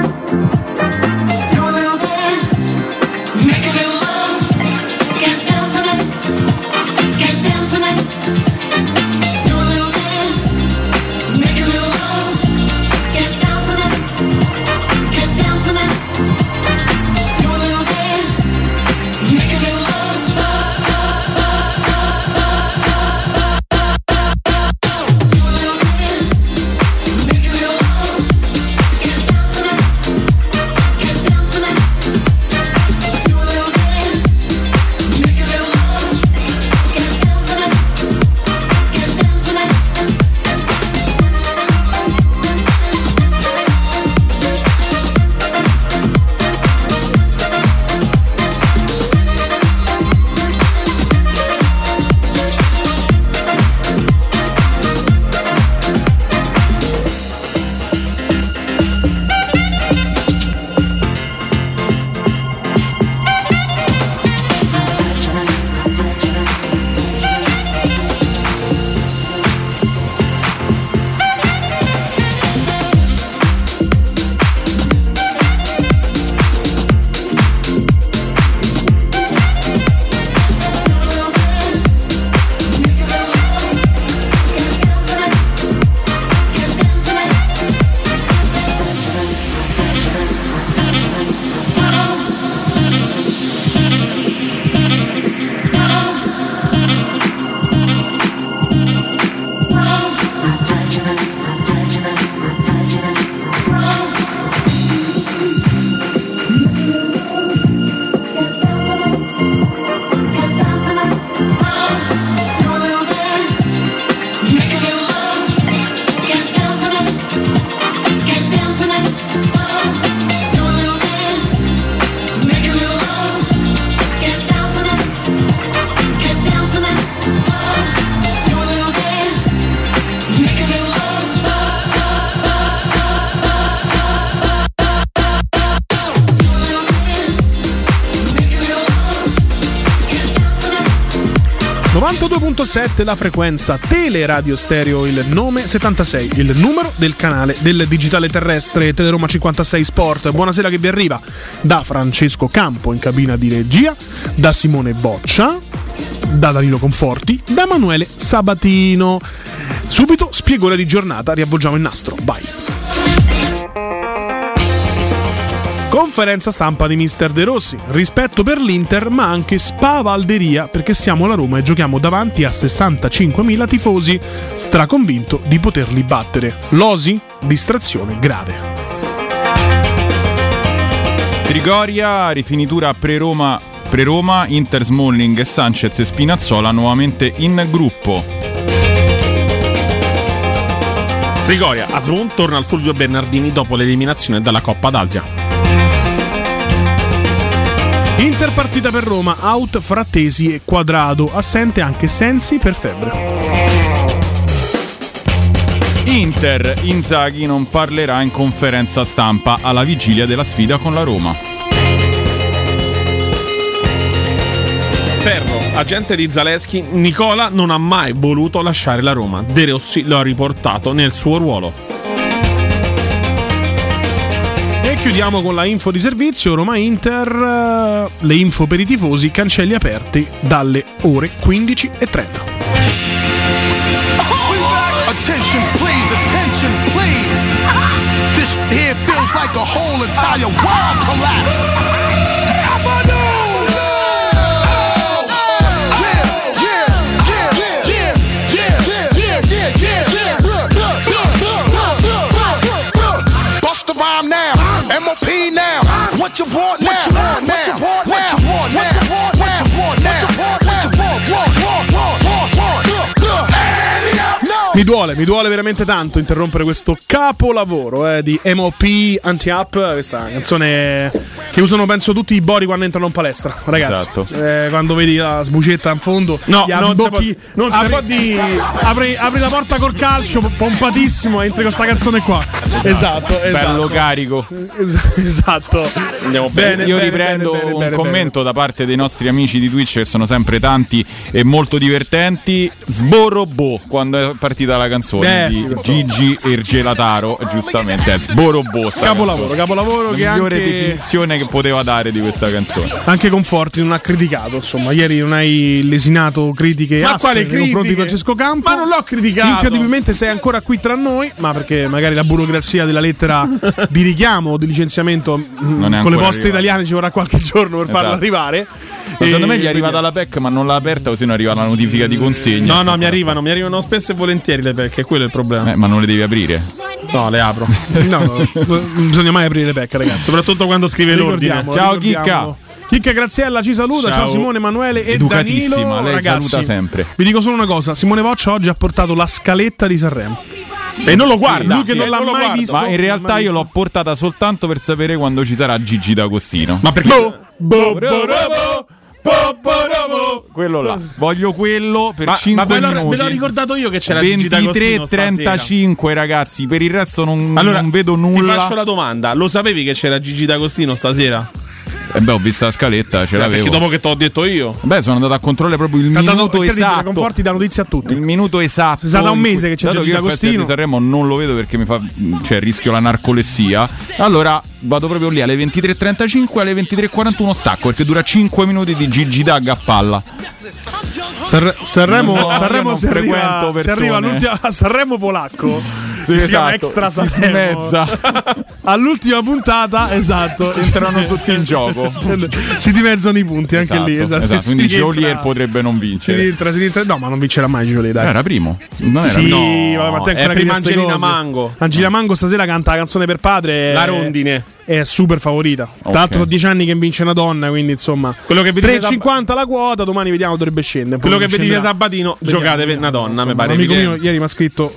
Down 101.7 la frequenza Teleradio Stereo, il nome 76, il numero del canale del digitale terrestre Teleroma 56 Sport. Buonasera che vi arriva da Francesco Campo in cabina di regia, da Simone Boccia, da Danilo Conforti, da Emanuele Sabatino. Subito spiegore di giornata, riavvolgiamo il nastro, Bye. Conferenza stampa di Mister De Rossi. Rispetto per l'Inter, ma anche spavalderia perché siamo alla Roma e giochiamo davanti a 65.000 tifosi. Straconvinto di poterli battere. Losi? Distrazione grave. Trigoria, rifinitura pre-Roma, pre-Roma, Inter Smalling e Sanchez e Spinazzola nuovamente in gruppo. Trigoria, Azmoun torna al Fulvio Bernardini dopo l'eliminazione dalla Coppa d'Asia. Inter partita per Roma, out Frattesi e Quadrado, assente anche Sensi per febbre. Inter, Inzaghi non parlerà in conferenza stampa alla vigilia della sfida con la Roma. Ferro, agente di Zaleschi, Nicola non ha mai voluto lasciare la Roma. De Rossi lo ha riportato nel suo ruolo. Chiudiamo con la info di servizio Roma Inter, eh, le info per i tifosi, cancelli aperti dalle ore 15.30. Attention please, here feels like the whole entire world collapse. Mi duole, mi duole veramente tanto interrompere questo capolavoro eh, di MOP Anti-Up, questa canzone che usano penso tutti i bori quando entrano in palestra, ragazzi. Esatto. Eh, quando vedi la sbucetta in fondo, No, gli non si abbocchi- può- non si apri, può dire. apri, apri la porta col calcio, pompatissimo, entri con sta canzone qua. Esatto, esatto. Bello carico. Es- esatto. Andiamo bene. Io bene, riprendo bene, bene, un bene, commento da parte dei nostri amici di Twitch che sono sempre tanti e molto divertenti. Sborobò quando è partita la canzone Eh, di sì, Gigi Ergelataro, giustamente è Sborobò. sta Capolavoro, canzone. capolavoro La che migliore anche- definizione che poteva dare di questa canzone. Anche Conforti non ha criticato, insomma, ieri non hai lesinato critiche Ma quale nei confronti di critiche? Francesco Campo. Ma non l'ho criticato. Incredibilmente sei ancora qui tra noi, ma perché magari la burocrazia della lettera di richiamo o di licenziamento mh, Non è con le poste arrivata. italiane ci vorrà qualche giorno per farla Esatto. arrivare. Ma secondo me gli è arrivata la PEC ma non l'ha aperta così non arriva la notifica di consegna. No, no, mi arrivano, mi arrivano spesso e volentieri le quello è il problema. Eh, ma non le devi aprire. No, le apro. No, no, non bisogna mai aprire le pecche, ragazzi. Soprattutto quando scrive l'ordine. Ciao, ricordiamolo. Chicca Graziella ci saluta, ciao, Ciao. Simone, Emanuele e Educatissima, Danilo. lei Ragazzi, saluta sempre. Vi dico solo una cosa, Simone Voccia oggi ha portato la scaletta di Sanremo. E non lo guarda. lui che non eh, l'ha lo mai guarda. visto. Ma in non realtà io l'ho portata soltanto per sapere quando ci sarà Gigi D'Agostino. Ma perché? Boh, boh, boh, boh, boh, boh, boh. quello là. Voglio quello per Ma, 5 ma ve, l'ho, minuti. ve l'ho ricordato io che c'era Gigi D'Agostino stasera. 23-35 ragazzi, per il resto non, Allora, non vedo Ti nulla. faccio la domanda: lo sapevi che c'era Gigi D'Agostino stasera? Eh beh, ho visto la scaletta, ce Eh, l'avevo. perché dopo che te l'ho detto io. Beh, sono andato a controllare proprio il dato minuto incredibile, esatto. Conforti dà notizie a tutti. Il minuto esatto. Si sa da un mese che c'è dato Gigi D'Agostino. di Sanremo non lo vedo perché mi fa cioè rischio la narcolessia. Allora vado proprio lì alle 23:35 alle 23:41 stacco perché dura 5 minuti di Gigi Dag a palla. Sanre- Sanremo, No, Sanremo si, arriva, si arriva all'ultima- a Sanremo polacco. Sì, si chiama esatto, Extra si Sanremo. All'ultima puntata, esatto. Entrano tutti in gioco. si dimezzano i punti anche Esatto, lì. Esatto. esatto. Quindi Si rientra- Jolier potrebbe non Si vincere. rientra, si rientra. No, ma non vincerà mai Jolier, dai. Era primo. Non era Sì, primo. vabbè, ma te è ancora prima Angelina cose. Mango. Angelina Mango stasera canta la canzone per padre. La rondine. È super favorita. Tra l'altro, sono dieci anni che vince una donna, quindi insomma. Quello che vi dice 3,50 la quota, domani vediamo dovrebbe scendere. Quello che dice scenderà. Sabatino, Vediamo, giocate vediamo. una donna, mi Insomma, pare Un amico mio ieri mi ha scritto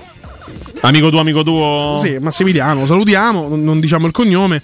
Amico tuo, amico tuo. Sì, Massimiliano, salutiamo, non- diciamo il cognome.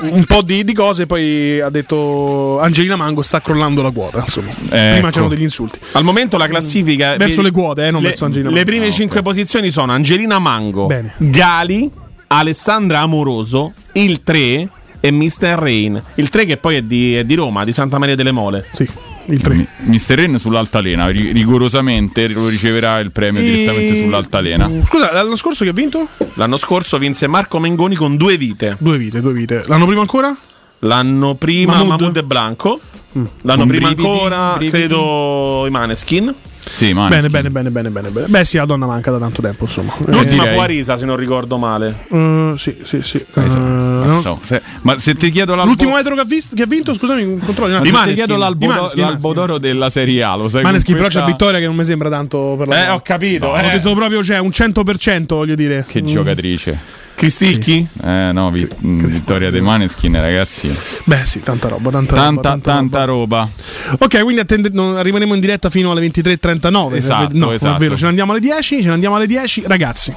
Un po' di, di cose, poi ha detto Angelina Mango sta crollando la quota. Insomma, prima ecco. c'erano degli insulti. Al momento la classifica Verso vi- le quote, eh, non le, verso Angelina Le Mango. prime Ah, cinque ok. posizioni sono Angelina Mango, Bene. Gali, Alessandra Amoroso, il 3 e Mr. Rain. Il 3 che poi è di, è di Roma, di Santa Maria delle Mole. Sì, il 3. Mi- Mister Ren sull'altalena, ri- rigorosamente lo riceverà il premio direttamente sull'altalena. Scusa, l'anno scorso che ha vinto? L'anno scorso vinse Marco Mengoni con due vite. Due vite, due vite. L'anno prima ancora? L'anno prima Mahmood? Mahmood e Blanco. Mm. L'anno Con prima brividi, ancora, brividi. credo, i Maneskin. Sì, Bene, bene, bene, bene, bene, bene. Beh, sì, la donna manca da tanto tempo, insomma. L'ultima direi. fu Arisa, se non ricordo male. Eh, sì, sì, sì. Eh, Non no? so, se- ma se ti chiedo l'albo, L'ultimo etero che ha, vis- che ha vinto, scusami, controlli attimo. se ti chiedo l'albo, Di Maneskin, l'albo Maneskin. d'oro della Serie A, lo sai Maneskin, con però c'è questa- Vittoria che non mi sembra tanto per la Eh, ho capito. Ho eh. detto proprio, cioè, un 100%, voglio dire. Che giocatrice. Cristicchi? Eh no, vi- mh, Vittoria De Maneskin, ragazzi. Beh, sì, tanta roba, tanta, Tanta, roba. tanta roba. Ok, quindi attende- non- rimarremo in diretta fino alle 23.39. Esatto, no, esatto. è vero, ce ne andiamo alle 10. Ce ne andiamo alle 10. Ragazzi,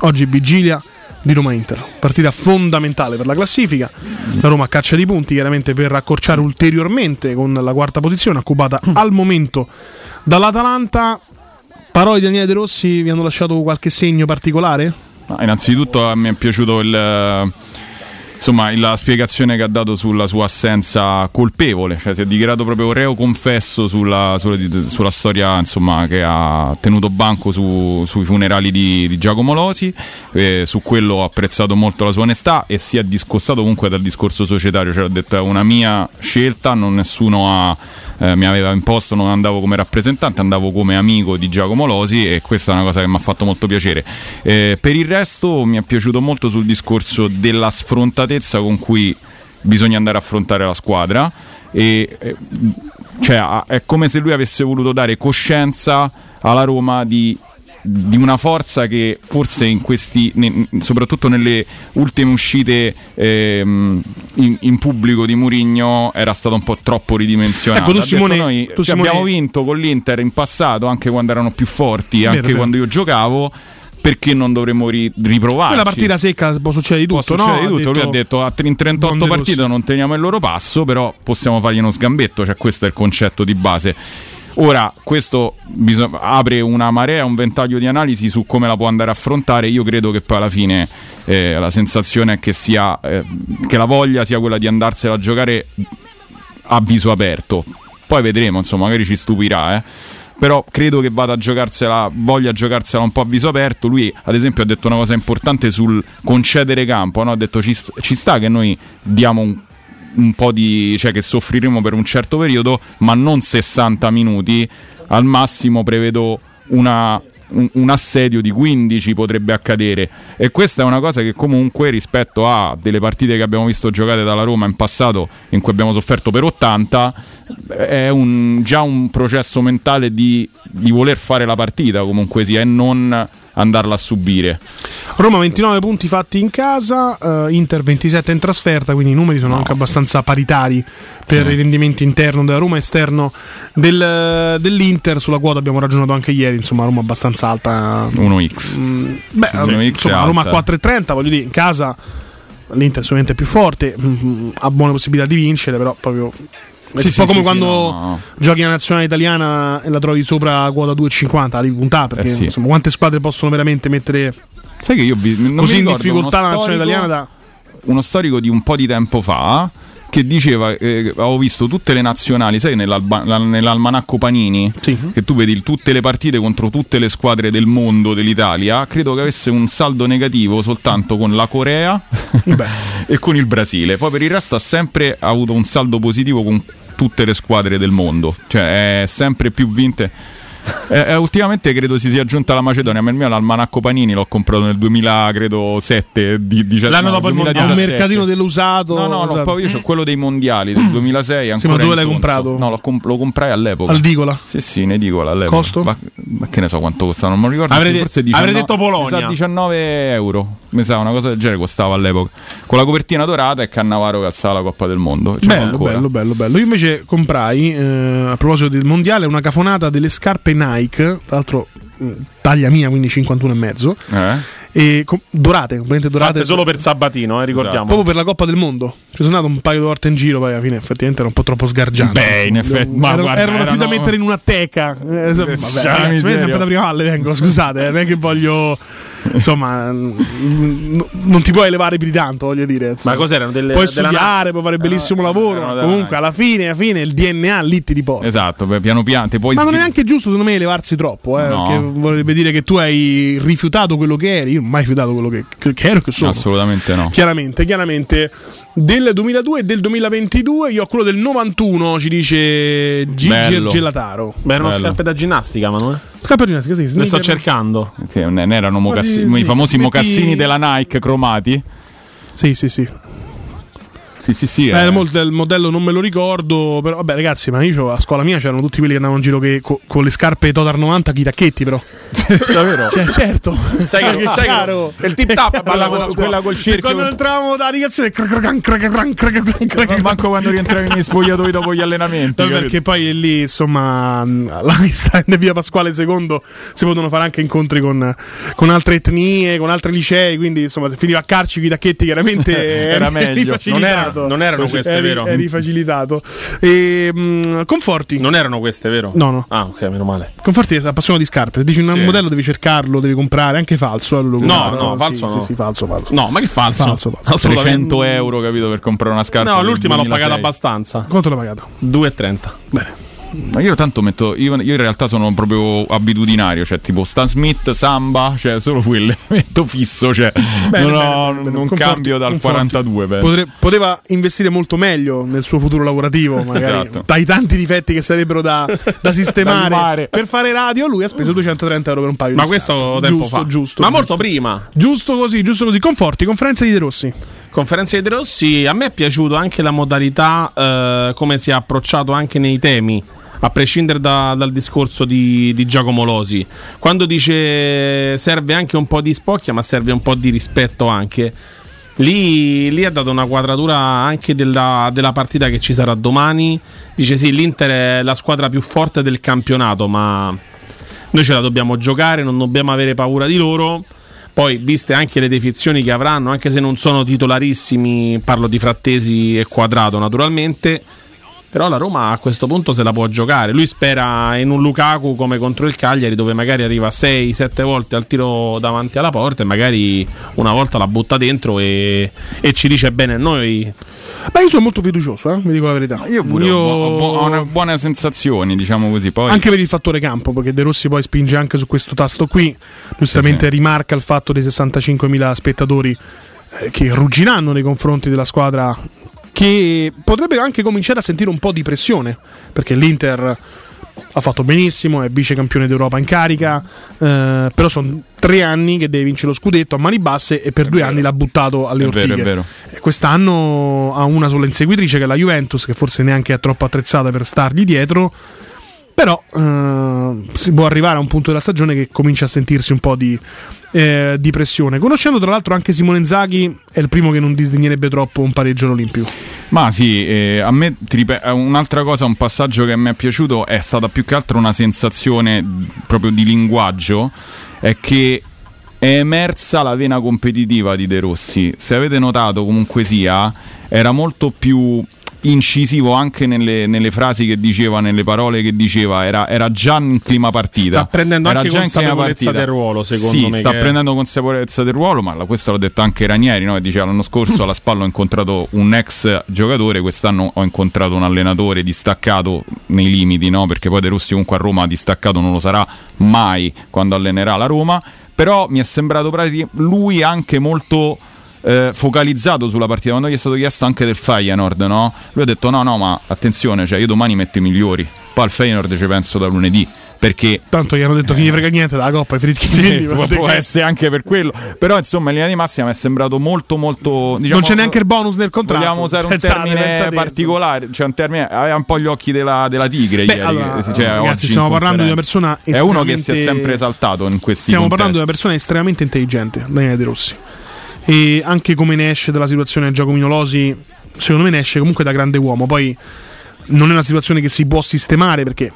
oggi vigilia di Roma Inter. Partita fondamentale per la classifica. La Roma a caccia di punti, chiaramente per accorciare ulteriormente con la quarta posizione, occupata al momento dall'Atalanta. Parole di Daniele De Rossi vi hanno lasciato qualche segno particolare? Ma innanzitutto mi è piaciuto il, eh, insomma, la spiegazione che ha dato sulla sua assenza colpevole, cioè si è dichiarato proprio reo confesso sulla, sulla- sulla storia insomma, che ha tenuto banco su- sui funerali di, di Giacomo Losi, e su quello ho apprezzato molto la sua onestà e si è discostato comunque dal discorso societario, cioè ha detto è una mia scelta, non nessuno ha eh, mi aveva imposto, non andavo come rappresentante, andavo come amico di Giacomo Losi e questa è una cosa che mi ha fatto molto piacere. Eh, per il resto mi è piaciuto molto sul discorso della sfrontatezza con cui bisogna andare a affrontare la squadra e eh, cioè, è come se lui avesse voluto dare coscienza alla Roma di, di una forza che forse in questi ne- soprattutto nelle ultime uscite ehm, in, in pubblico di Murigno era stata un po' troppo ridimensionata Ecco, tu, detto, Simone- noi tu, cioè, Simone- abbiamo vinto con l'Inter in passato anche quando erano più forti anche vero. quando io giocavo perché non dovremmo ri- riprovarci Quella partita secca può succedere di Può tutto, succedere no? di tutto. Lui ha detto a in 38 Donde partite non teniamo il loro passo, però possiamo fargli uno sgambetto, cioè questo è il concetto di base. Ora, questo biso- apre una marea, un ventaglio di analisi su come la può andare a affrontare. Io credo che poi alla fine eh, la sensazione è che, sia, eh, che la voglia sia quella di andarsela a giocare a viso aperto. Poi vedremo, insomma, magari ci stupirà, eh. Però credo che vada a giocarsela, voglia giocarsela un po' a viso aperto. Lui, ad esempio, ha detto una cosa importante sul concedere campo. no? Ha detto ci, ci sta che noi diamo un, un po' di. cioè che soffriremo per un certo periodo, ma non 60 minuti. Al massimo prevedo una, un, assedio di 15 potrebbe accadere e questa è una cosa che comunque rispetto a delle partite che abbiamo visto giocate dalla Roma in passato in cui abbiamo sofferto per 80 è un- già un processo mentale di, di voler fare la partita comunque sia e non andarla a subire Roma 29 punti fatti in casa, eh, Inter 27 in trasferta, quindi i numeri sono anche abbastanza paritari per Sì. i rendimenti interno della Roma, esterno del- dell'Inter. Sulla quota abbiamo ragionato anche ieri, insomma, Roma abbastanza alta. 1x Mm, Beh, insomma, Roma a alta. 4,30, voglio dire, in casa l'Inter è sicuramente più forte, mm, ha buone possibilità di vincere, però proprio... È Sì, un sì, po' come sì, quando sì, no, giochi la nazionale italiana e la trovi sopra quota 2,50, la devi puntare perché Eh sì. insomma, quante squadre possono veramente mettere sai che io vi- non mi così in difficoltà la nazionale italiana da... uno storico di un po' di tempo fa che diceva eh, avevo visto tutte le nazionali sai la- nell'almanacco Panini? Sì. che tu vedi tutte le partite contro tutte le squadre del mondo dell'Italia. Credo che avesse un saldo negativo soltanto con la Corea e con il Brasile. Poi per il resto ha sempre avuto un saldo positivo con tutte le squadre del mondo. Cioè è sempre più vinte Eh, eh, ultimamente credo si sia aggiunta la Macedonia, ma il mio l'almanacco Panini l'ho comprato nel 2007 di, di, L'anno dopo il mondiale. 2017. mercatino dell'usato. No, no, no, esatto. poi io ho quello dei mondiali del 2006. Ancora ma dove in l'hai comprato? No, l'ho comp- lo comprai all'epoca. Al Dicola. Sì, sì, in edicola all'epoca. Costo? Ma, ma che ne so quanto costava, non lo ricordo. Avrei de- forse avrei 19 detto Polonia. Mi sa 19 euro. Mi sa una cosa del genere costava all'epoca. Con la copertina dorata e Cannavaro che alzava la Coppa del Mondo. Bello, bello, bello, bello. Io invece comprai, eh, a proposito del mondiale, una cafonata delle scarpe Nike, tra l'altro mh, taglia mia, quindi 51 e mezzo, Eh? e com- dorate, completamente dorate. Fatte solo per Sabatino, eh, ricordiamo. Proprio per la Coppa del Mondo. Ci sono andato un paio di volte in giro, poi alla fine effettivamente era un po' troppo sgargiante. Beh, in effetti, ma erano, guarda, erano più da erano- mettere in una teca. Eh, insomma, vabbè, sempre da prima valle vengo, scusate, eh, non è che voglio. Insomma, n- non ti puoi elevare più di tanto, voglio dire. insomma. Ma cos'erano? Delle, Puoi della studiare, puoi fare bellissimo lavoro, ma comunque alla fine, alla fine il DNA lì ti riporta. Esatto, beh, piano piano. ti puoi Ma non è neanche giusto, secondo me, elevarsi troppo, eh, No. perché vorrebbe dire che tu hai rifiutato quello che eri. Io non ho mai rifiutato quello che, che- che ero che sono. Assolutamente no. Chiaramente, chiaramente. Del 2002 e del 2022, io ho quello del 91, ci dice Gigi Bello. Gelataro. Beh, erano Bello. scarpe da ginnastica, Manuel. Scappa ginnastica, sì, Le sto sneaker. cercando. Sì, non erano mocassi- sì, i famosi mocassini della Nike cromati. Sì, sì, sì. Sì, sì, sì. Eh, eh. il mod- il modello non me lo ricordo, però vabbè ragazzi, ma io a scuola mia c'erano tutti quelli che andavano in giro che, co- con le scarpe Totar 90 con i tacchetti però. Davvero? Cioè, certo. Sai che- È sai che- chiaro. il tip tap balla chiaro. quella- quella col E cerchio. Quando entravamo da rigazione cracracran, cracracran, cracracran, cracracran. Manco quando rientravi nei spogliatoi dopo gli allenamenti. No, perché poi lì, insomma, all'Einstein e via Pasquale II si potevano fare anche incontri con, con altre etnie, con altri licei. Quindi, insomma, se finiva a carci con i tacchetti, chiaramente Era meglio. Non facilitato. non erano queste, eri, vero? Eri facilitato. E, mh, conforti. Non erano queste, vero? No, no. Ah, ok, meno male. Conforti è appassionato di scarpe. Se dici un Sì. modello, devi cercarlo, devi comprare anche falso. eh, lo No, no, Sì, falso sì, no. Sì, falso, falso. No, ma che falso? Falso, falso. Assolutamente. 300 euro, capito, per comprare una scarpa. No, l'ultima l'ho 2006. pagata abbastanza. Quanto l'hai pagato? 2,30. Bene. Ma io tanto metto. Io, io in realtà sono proprio abitudinario, cioè tipo Stan Smith, Samba, cioè solo quelle metto fisso, cioè Bene, non, ho- bene, bene, bene. non Conforti, cambio dal conforti. 42. penso. Potre- poteva investire molto meglio nel suo futuro lavorativo, magari Esatto. dai tanti difetti che sarebbero da, da sistemare Da per fare radio. Lui ha speso 230 euro per un paio Ma di questo scarpe. tempo giusto, fa. giusto, Ma giusto. molto prima. Giusto così, giusto così. Conforti, conferenza di De Rossi. Conferenza di De Rossi, a me è piaciuto anche la modalità, eh, come si è approcciato anche nei temi, a prescindere da- dal discorso di, di Giacomo Losi. Quando dice serve anche un po' di spocchia, ma serve un po' di rispetto anche. Lì, lì ha dato una quadratura anche della, della partita che ci sarà domani. Dice sì, l'Inter è la squadra più forte del campionato, ma noi ce la dobbiamo giocare, non dobbiamo avere paura di loro. Poi, viste anche le defezioni che avranno, anche se non sono titolarissimi, parlo di Frattesi e Quadrato naturalmente. Però la Roma a questo punto se la può giocare. Lui spera in un Lukaku come contro il Cagliari, dove magari arriva 6-7 volte al tiro davanti alla porta e magari una volta la butta dentro e, e ci dice bene a noi. Beh, io sono molto fiducioso, eh, vi dico la verità. Io pure ho, bu- ho bu- ho una buone sensazioni, diciamo così. Poi Anche per il fattore campo, perché De Rossi poi spinge anche su questo tasto qui. Giustamente Sì, sì. rimarca il fatto dei 65.000 spettatori eh, che ruggiranno nei confronti della squadra che potrebbe anche cominciare a sentire un po' di pressione, perché l'Inter ha fatto benissimo, è vice campione d'Europa in carica, eh, però sono tre anni che deve vincere lo scudetto a mani basse e per due anni l'ha buttato alle È vero, ortiche. è vero. E Quest'anno ha una sola inseguitrice che è la Juventus, che forse neanche è troppo attrezzata per stargli dietro. Però eh, si può arrivare a un punto della stagione che comincia a sentirsi un po' di, eh, di pressione. Conoscendo tra l'altro anche Simone Zaghi, è il primo che non disdegnerebbe troppo un pareggio all'Olimpico. Ma sì, eh, a me ripet- eh, un'altra cosa, un passaggio che mi è piaciuto è stata più che altro una sensazione proprio di linguaggio, è che è emersa la vena competitiva di De Rossi. Se avete notato, comunque sia, era molto più incisivo anche nelle, nelle frasi che diceva, nelle parole che diceva, era, era già in clima partita. Sta prendendo Era anche consapevolezza del ruolo, secondo sì, me, sta che- prendendo consapevolezza del ruolo, ma questo l'ha detto anche Ranieri, no? diceva l'anno scorso alla spalla ho incontrato un ex giocatore, quest'anno ho incontrato un allenatore distaccato nei limiti, no? perché poi De Rossi comunque a Roma distaccato non lo sarà mai quando allenerà la Roma, però mi è sembrato lui anche molto eh, focalizzato sulla partita, quando gli è stato chiesto anche del Feyenoord, no? lui ha detto no no ma attenzione, cioè io domani metto i migliori, poi al Feyenoord ci penso da lunedì. Perché Tanto gli hanno detto che gli frega niente della Coppa, i fritti sì, può, può essere anche per quello. Però, insomma, in linea di massima mi è sembrato molto, molto. Diciamo, non c'è neanche il bonus nel contratto. Vogliamo usare un Pensate, termine pensate, particolare, cioè un termine. Aveva un po' gli occhi della, della tigre. Beh, ieri, allora, che- cioè, ragazzi, stiamo parlando di una persona È uno che si è sempre esaltato in questi Stiamo parlando di una contesti. persona estremamente intelligente, Daniele De Rossi. E anche come ne esce dalla situazione Giacomino Losi, secondo me ne esce comunque da grande uomo. Poi non è una situazione che si può sistemare perché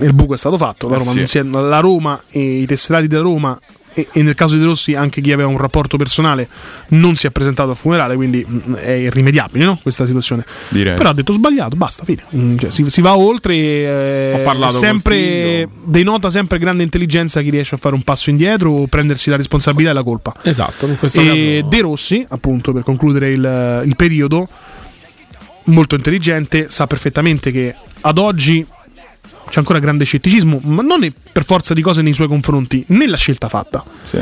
il buco è stato fatto. La Eh Roma, sì. è- la Roma e i tesserati della Roma. E, e nel caso di De Rossi anche chi aveva un rapporto personale non si è presentato al funerale, quindi mm, è irrimediabile no? questa situazione. Direi. Però ha detto sbagliato, basta, fine. Mm, cioè, si, si va oltre. eh, Ho sempre, denota sempre grande intelligenza chi riesce a fare un passo indietro o prendersi la responsabilità e la colpa. Esatto, in questo E caso- De Rossi, appunto, per concludere il, il periodo, molto intelligente, sa perfettamente che ad oggi c'è ancora grande scetticismo, ma non per forza di cose nei suoi confronti, nella scelta fatta. Sì.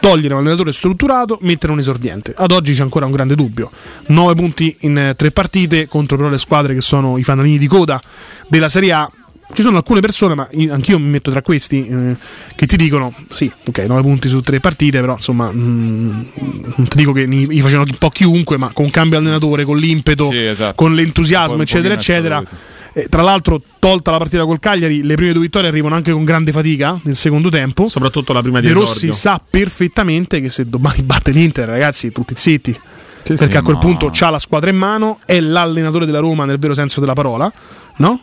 Togliere un allenatore strutturato, mettere un esordiente. Ad oggi c'è ancora un grande dubbio. 9 punti in eh, tre partite contro però le squadre che sono i fanalini di coda della Serie A. Ci sono alcune persone, ma io- anch'io mi metto tra questi, eh, che ti dicono: sì, ok, 9 punti su tre partite, però insomma, mm, non ti dico che li facevano un po' chiunque, ma con cambio allenatore, con l'impeto, Sì, esatto. con l'entusiasmo, eccetera, eccetera. Eh, tra l'altro, tolta la partita col Cagliari, le prime due vittorie arrivano anche con grande fatica nel secondo tempo. soprattutto la prima di De Rossi esordio. sa perfettamente che se domani batte l'Inter, ragazzi, tutti zitti. Sì, perché sì, a quel ma- punto c'ha la squadra in mano, è l'allenatore della Roma nel vero senso della parola, no?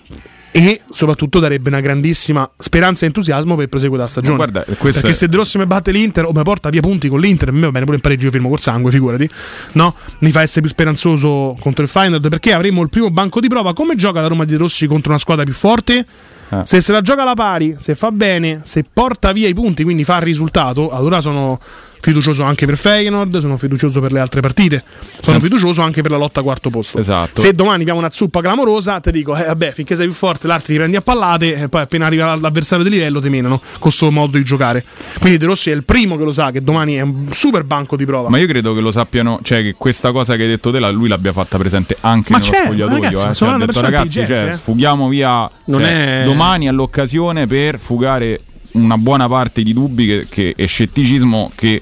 E soprattutto darebbe una grandissima speranza e entusiasmo per il proseguo della stagione. Guarda, perché è- se De Rossi mi batte l'Inter o mi porta via punti con l'Inter, a me va bene pure in pareggio io firmo col sangue, figurati, no? Mi fa essere più speranzoso contro il Feyenoord perché avremo il primo banco di prova. Come gioca la Roma di De Rossi contro una squadra più forte? Eh. Se se la gioca alla pari, se fa bene, se porta via i punti, quindi fa il risultato, allora sono fiducioso anche per Feyenoord, sono fiducioso per le altre partite, sono Senza- fiducioso anche per la lotta a quarto posto. Esatto. Se domani abbiamo una zuppa clamorosa, ti dico, eh, vabbè, finché sei più forte, l'altro ti prendi a pallate, e poi appena arriva l'avversario di livello ti menano con questo modo di giocare. Quindi De Rossi è il primo che lo sa, che domani è un super banco di prova. Ma io credo che lo sappiano, cioè che questa cosa che hai detto te, lui l'abbia fatta presente anche Ma nello certo, spogliatoio. ragazzi, ma eh. Cioè, detto, ragazzi, cioè, eh." sfughiamo via. Cioè, è- Domani è l'occasione per fugare una buona parte di dubbi che- che- e scetticismo che,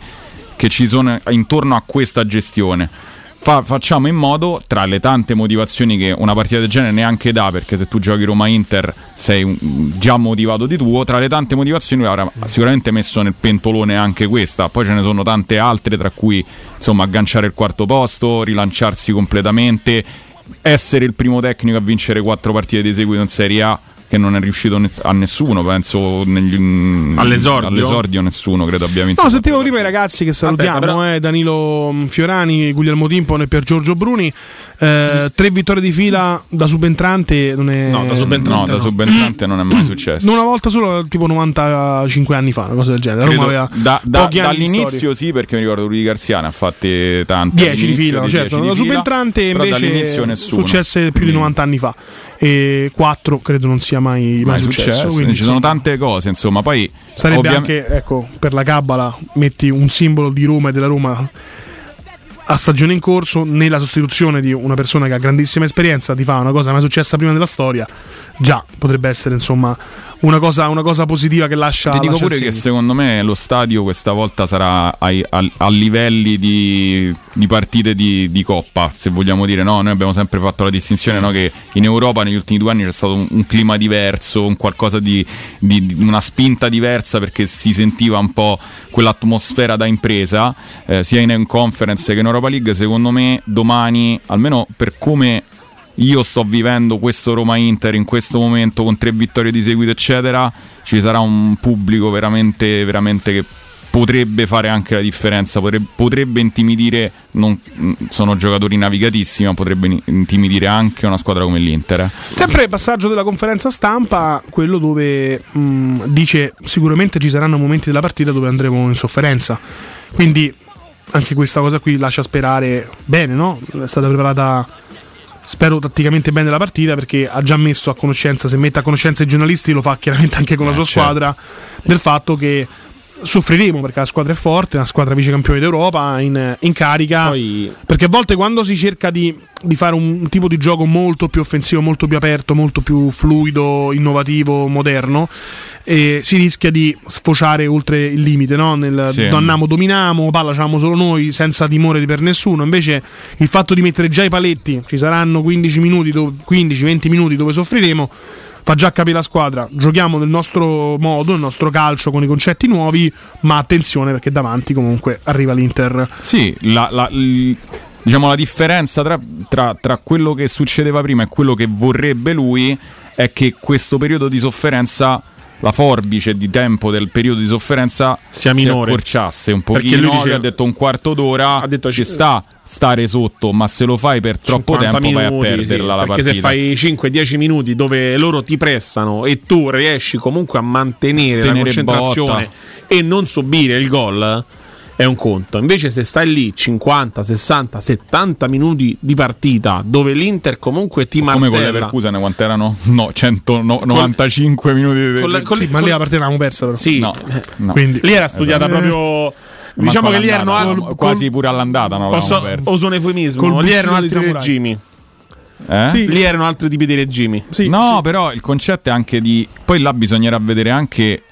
che ci sono intorno a questa gestione. Fa- facciamo in modo, tra le tante motivazioni che una partita del genere neanche dà, perché se tu giochi Roma-Inter sei già motivato di tuo, tra le tante motivazioni avrà sicuramente messo nel pentolone anche questa, poi ce ne sono tante altre, tra cui insomma agganciare il quarto posto, rilanciarsi completamente, essere il primo tecnico a vincere quattro partite di seguito in Serie A che non è riuscito ne- a nessuno, penso negli- mm, All'esordio? all'esordio nessuno credo abbia vinto. No, sentivo prima i ragazzi che salutiamo, Aspetta, però- eh, Danilo mm, Fiorani, Guglielmo Timpone e per Giorgio Bruni. Eh, tre vittorie di fila da subentrante non è. No, da No, subentrante da subentrante non è mai successo. Una volta solo, tipo 95 anni fa, una cosa del genere. Credo Roma aveva da- da- pochi anni di dall'inizio sì, perché mi ricordo Rudy Garzia ne ha fatti tanti 10 di all'inizio fila, di certo. 10 di Da subentrante invece successe più di 90 anni fa. E 4 credo non sia mai, mai successo. successo, quindi, ci sono insomma, tante cose insomma poi Sarebbe ovviam- anche, ecco, per la Cabala, metti un simbolo di Roma e della Roma a stagione in corso, nella sostituzione di una persona che ha grandissima esperienza, ti fa una cosa mai successa prima della storia, già potrebbe essere insomma una cosa, una cosa positiva che lascia... Ti dico lascia pure che secondo me lo stadio questa volta sarà ai- al- a, livelli di, di partite di, di coppa, se vogliamo dire. No, noi abbiamo sempre fatto la distinzione no, che in Europa negli ultimi due anni c'è stato un, un clima diverso, un qualcosa di, una spinta diversa perché si sentiva un po' quell'atmosfera da impresa, eh, sia in, in conference che in Europa League. Secondo me domani, almeno per come io sto vivendo questo Roma Inter in questo momento con tre vittorie di seguito, eccetera. Ci sarà un pubblico veramente, veramente che potrebbe fare anche la differenza, potrebbe, potrebbe intimidire. Non, sono giocatori navigatissimi, ma potrebbe in- intimidire anche una squadra come l'Inter. eh. Sempre passaggio della conferenza stampa, quello dove mh, dice sicuramente ci saranno momenti della partita dove andremo in sofferenza. Quindi anche questa cosa qui lascia sperare bene, no? È stata preparata, spero tatticamente bene la partita perché ha già messo a conoscenza, se mette a conoscenza i giornalisti lo fa chiaramente anche con la Eh, sua certo. squadra, del fatto che soffriremo perché la squadra è forte, una squadra vice campione d'Europa in, in carica. Poi Perché a volte quando si cerca di, di fare un, tipo di gioco molto più offensivo, molto più aperto, molto più fluido, innovativo, moderno, eh, si rischia di sfociare oltre il limite, no? Nel Sì. donniamo, dominiamo, palla c'avamo solo noi, senza timore di per nessuno. Invece il fatto di mettere già i paletti, ci saranno 15 minuti, dove- 15-20 minuti dove soffriremo, fa già capire la squadra. Giochiamo nel nostro modo, il nostro calcio con i concetti nuovi, ma attenzione perché davanti comunque arriva l'Inter. Sì, la, la- diciamo la differenza tra, tra- tra quello che succedeva prima e quello che vorrebbe lui è che questo periodo di sofferenza, la forbice di tempo del periodo di sofferenza Sia si minore. accorciasse un Perché pochino. lui Lui dice- ha detto un quarto d'ora, Ha detto ci sta stare sotto, ma se lo fai per troppo 50 tempo vai a minuti, perderla sì, la perché partita. se fai 5-10 minuti dove loro ti pressano e tu riesci comunque a mantenere la Tenere concentrazione e non subire il gol è un conto. Invece se stai lì 50, 60, 70 minuti di partita dove l'Inter comunque ti Come con l'Everkusen quanto erano? No, 195 minuti di con la- con Sì, ma lì con- la partita l'avevamo persa però. Sì, No, no. Quindi lì era studiata Eh, proprio diciamo che lì erano altri- no, quasi pure all'andata non posso, l'avevamo persa. oso un eufemismo, lì erano altri regimi. Eh? Sì, Lì erano altri tipi di regimi. Sì, no, sì. però il concetto è anche di. Poi là bisognerà vedere anche.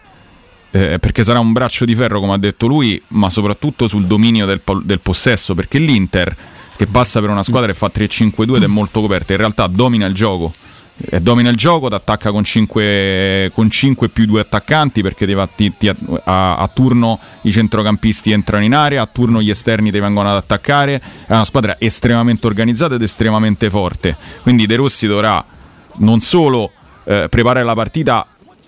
Eh, perché sarà un braccio di ferro, come ha detto lui, ma soprattutto sul dominio del, del possesso. Perché l'Inter, che passa per una squadra che fa 3-5-2 ed è molto coperta, in realtà domina il gioco. E domina il gioco, ti attacca con 5, con 5 più 2 attaccanti perché va- ti- ti- a, a turno i centrocampisti entrano in area, a turno gli esterni ti vengono ad attaccare. È una squadra estremamente organizzata ed estremamente forte. Quindi De Rossi dovrà non solo eh, preparare la partita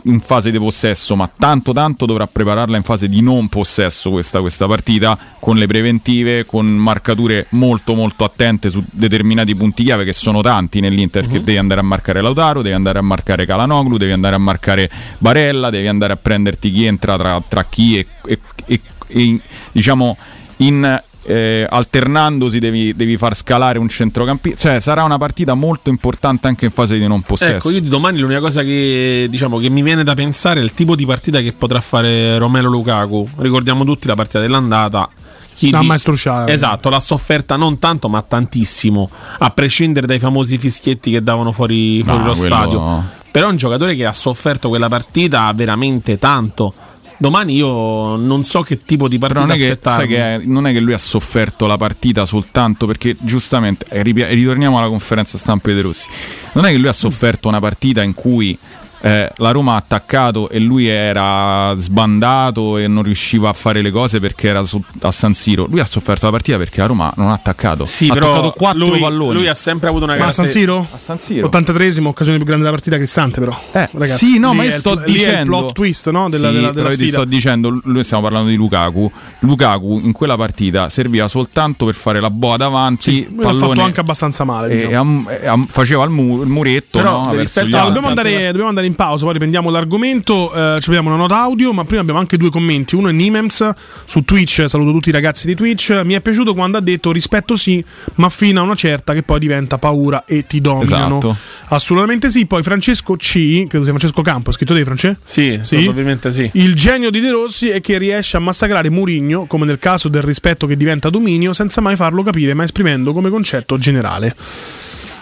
in fase di possesso, ma tanto tanto dovrà prepararla in fase di non possesso questa, questa partita con le preventive, con marcature molto molto attente su determinati punti chiave che sono tanti nell'Inter che devi andare a marcare Lautaro, devi andare a marcare Calanoglu, devi andare a marcare Barella, devi andare a prenderti chi entra tra, tra chi e, e- e in- diciamo in eh, alternandosi devi, devi far scalare un centrocampista. Cioè, sarà una partita molto importante anche in fase di non possesso. Ecco, io di domani l'unica cosa che, diciamo, che mi viene da pensare è il tipo di partita che potrà fare Romelo Lukaku. Ricordiamo tutti la partita dell'andata. Chi Sta lì- mai strusciata. Esatto, l'ha sofferta non tanto, ma tantissimo. A prescindere dai famosi fischietti che davano fuori, fuori No, lo quello- stadio. Però è un giocatore che ha sofferto quella partita veramente tanto. Domani io non so che tipo di partita non è, che, che non è che lui ha sofferto la partita soltanto perché giustamente eh, ritorniamo alla conferenza stampa di De Rossi. Non è che lui ha sofferto una partita in cui eh, la Roma ha attaccato e lui era sbandato e non riusciva a fare le cose perché era su- a San Siro. Lui ha sofferto la partita perché la Roma non ha attaccato. Sì, ha però toccato quattro lui, palloni. lui ha sempre avuto una Ma a San Siro? a San Siro. 83esimo, occasione più grande della partita Cristante, però. Eh, Ragazzi, sì, no, lì ma è io il- sto lì è il dicendo plot twist no, della, Sì, della, però della io ti sto dicendo, lui stiamo parlando di Lukaku. Lukaku in quella partita serviva soltanto per fare la boa davanti, Lui l'ha fatto pallone anche abbastanza male. diciamo. am- e am- faceva il, mu- il muretto Però, no, rispetto dobbiamo, andare, dobbiamo andare in pausa, poi riprendiamo l'argomento. eh, ci vediamo una nota audio, ma prima abbiamo anche due commenti. Uno è Nimems su Twitch. Saluto tutti i ragazzi di Twitch. Mi è piaciuto quando ha detto rispetto sì, ma fino a una certa che poi diventa paura e ti dominano. Esatto. Assolutamente sì. Poi Francesco C, credo sia Francesco Campo, scritto te, Francesco? Sì, probabilmente sì. Il genio di De Rossi è che riesce a massacrare Murigno, come nel caso del rispetto che diventa dominio, senza mai farlo capire, ma esprimendo come concetto generale.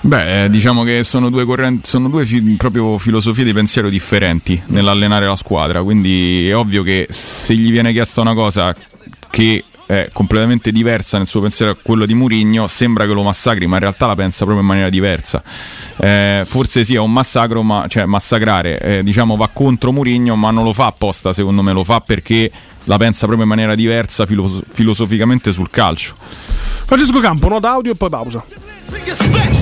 Beh, eh, diciamo che sono due, correnti, sono due fi- proprio filosofie di pensiero differenti nell'allenare la squadra, quindi è ovvio che se gli viene chiesta una cosa che è completamente diversa nel suo pensiero a quello di Murigno, sembra che lo massacri, ma in realtà la pensa proprio in maniera diversa. Eh, forse sì, un massacro, ma cioè massacrare, eh, diciamo va contro Murigno, ma non lo fa apposta, secondo me, lo fa perché la pensa proprio in maniera diversa filos- filosoficamente sul calcio. Francesco Campo, nota audio e poi pausa.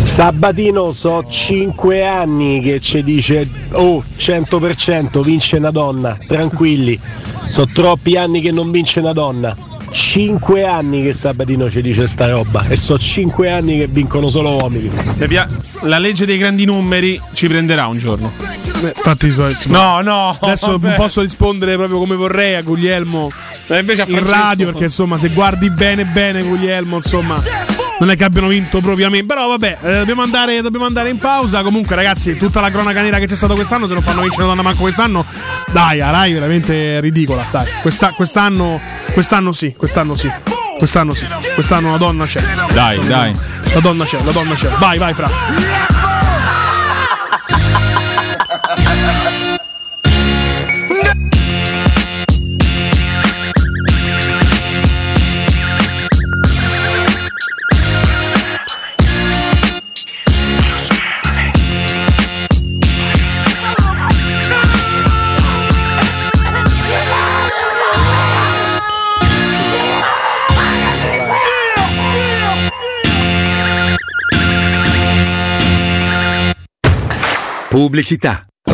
Sabatino so 5 anni che ci dice oh 100% vince una donna, tranquilli, so troppi anni che non vince una donna. 5 anni che Sabatino ci dice sta roba e so 5 anni che vincono solo uomini. Se via- La legge dei grandi numeri ci prenderà un giorno. Eh, Infatti, No, no. adesso non posso rispondere proprio come vorrei a Guglielmo invece a in radio, perché insomma, se guardi bene, bene, Guglielmo, insomma, non è che abbiano vinto propriamente. Però vabbè, eh, dobbiamo, andare, dobbiamo andare in pausa. Comunque, ragazzi, tutta la cronaca nera che c'è stato quest'anno, se non fanno vincere donna manco quest'anno, dai, a Rai veramente ridicola. Dai, Questa- quest'anno, quest'anno sì, quest'anno sì. Quest'anno sì, quest'anno la donna c'è. Dai, dai. La donna c'è, la donna c'è. Vai, vai, fra. Pubblicità.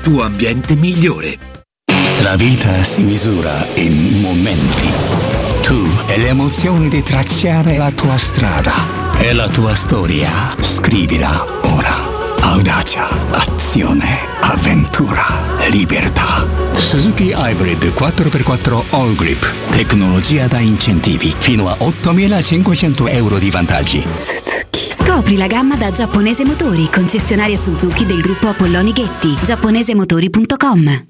tuo ambiente migliore. La vita si misura in momenti. Tu e le emozioni di tracciare la tua strada. E la tua storia. Scrivila ora. Audacia, azione, avventura, libertà. Suzuki Hybrid 4x4 All Grip. Tecnologia da incentivi. Fino a 8500 euro di vantaggi. Scopri la gamma da Giapponese Motori, concessionaria Suzuki del gruppo Apolloni Ghetti. giapponesemotori.com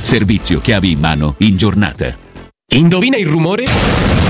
Servizio chiavi in mano in giornata. Indovina il rumore?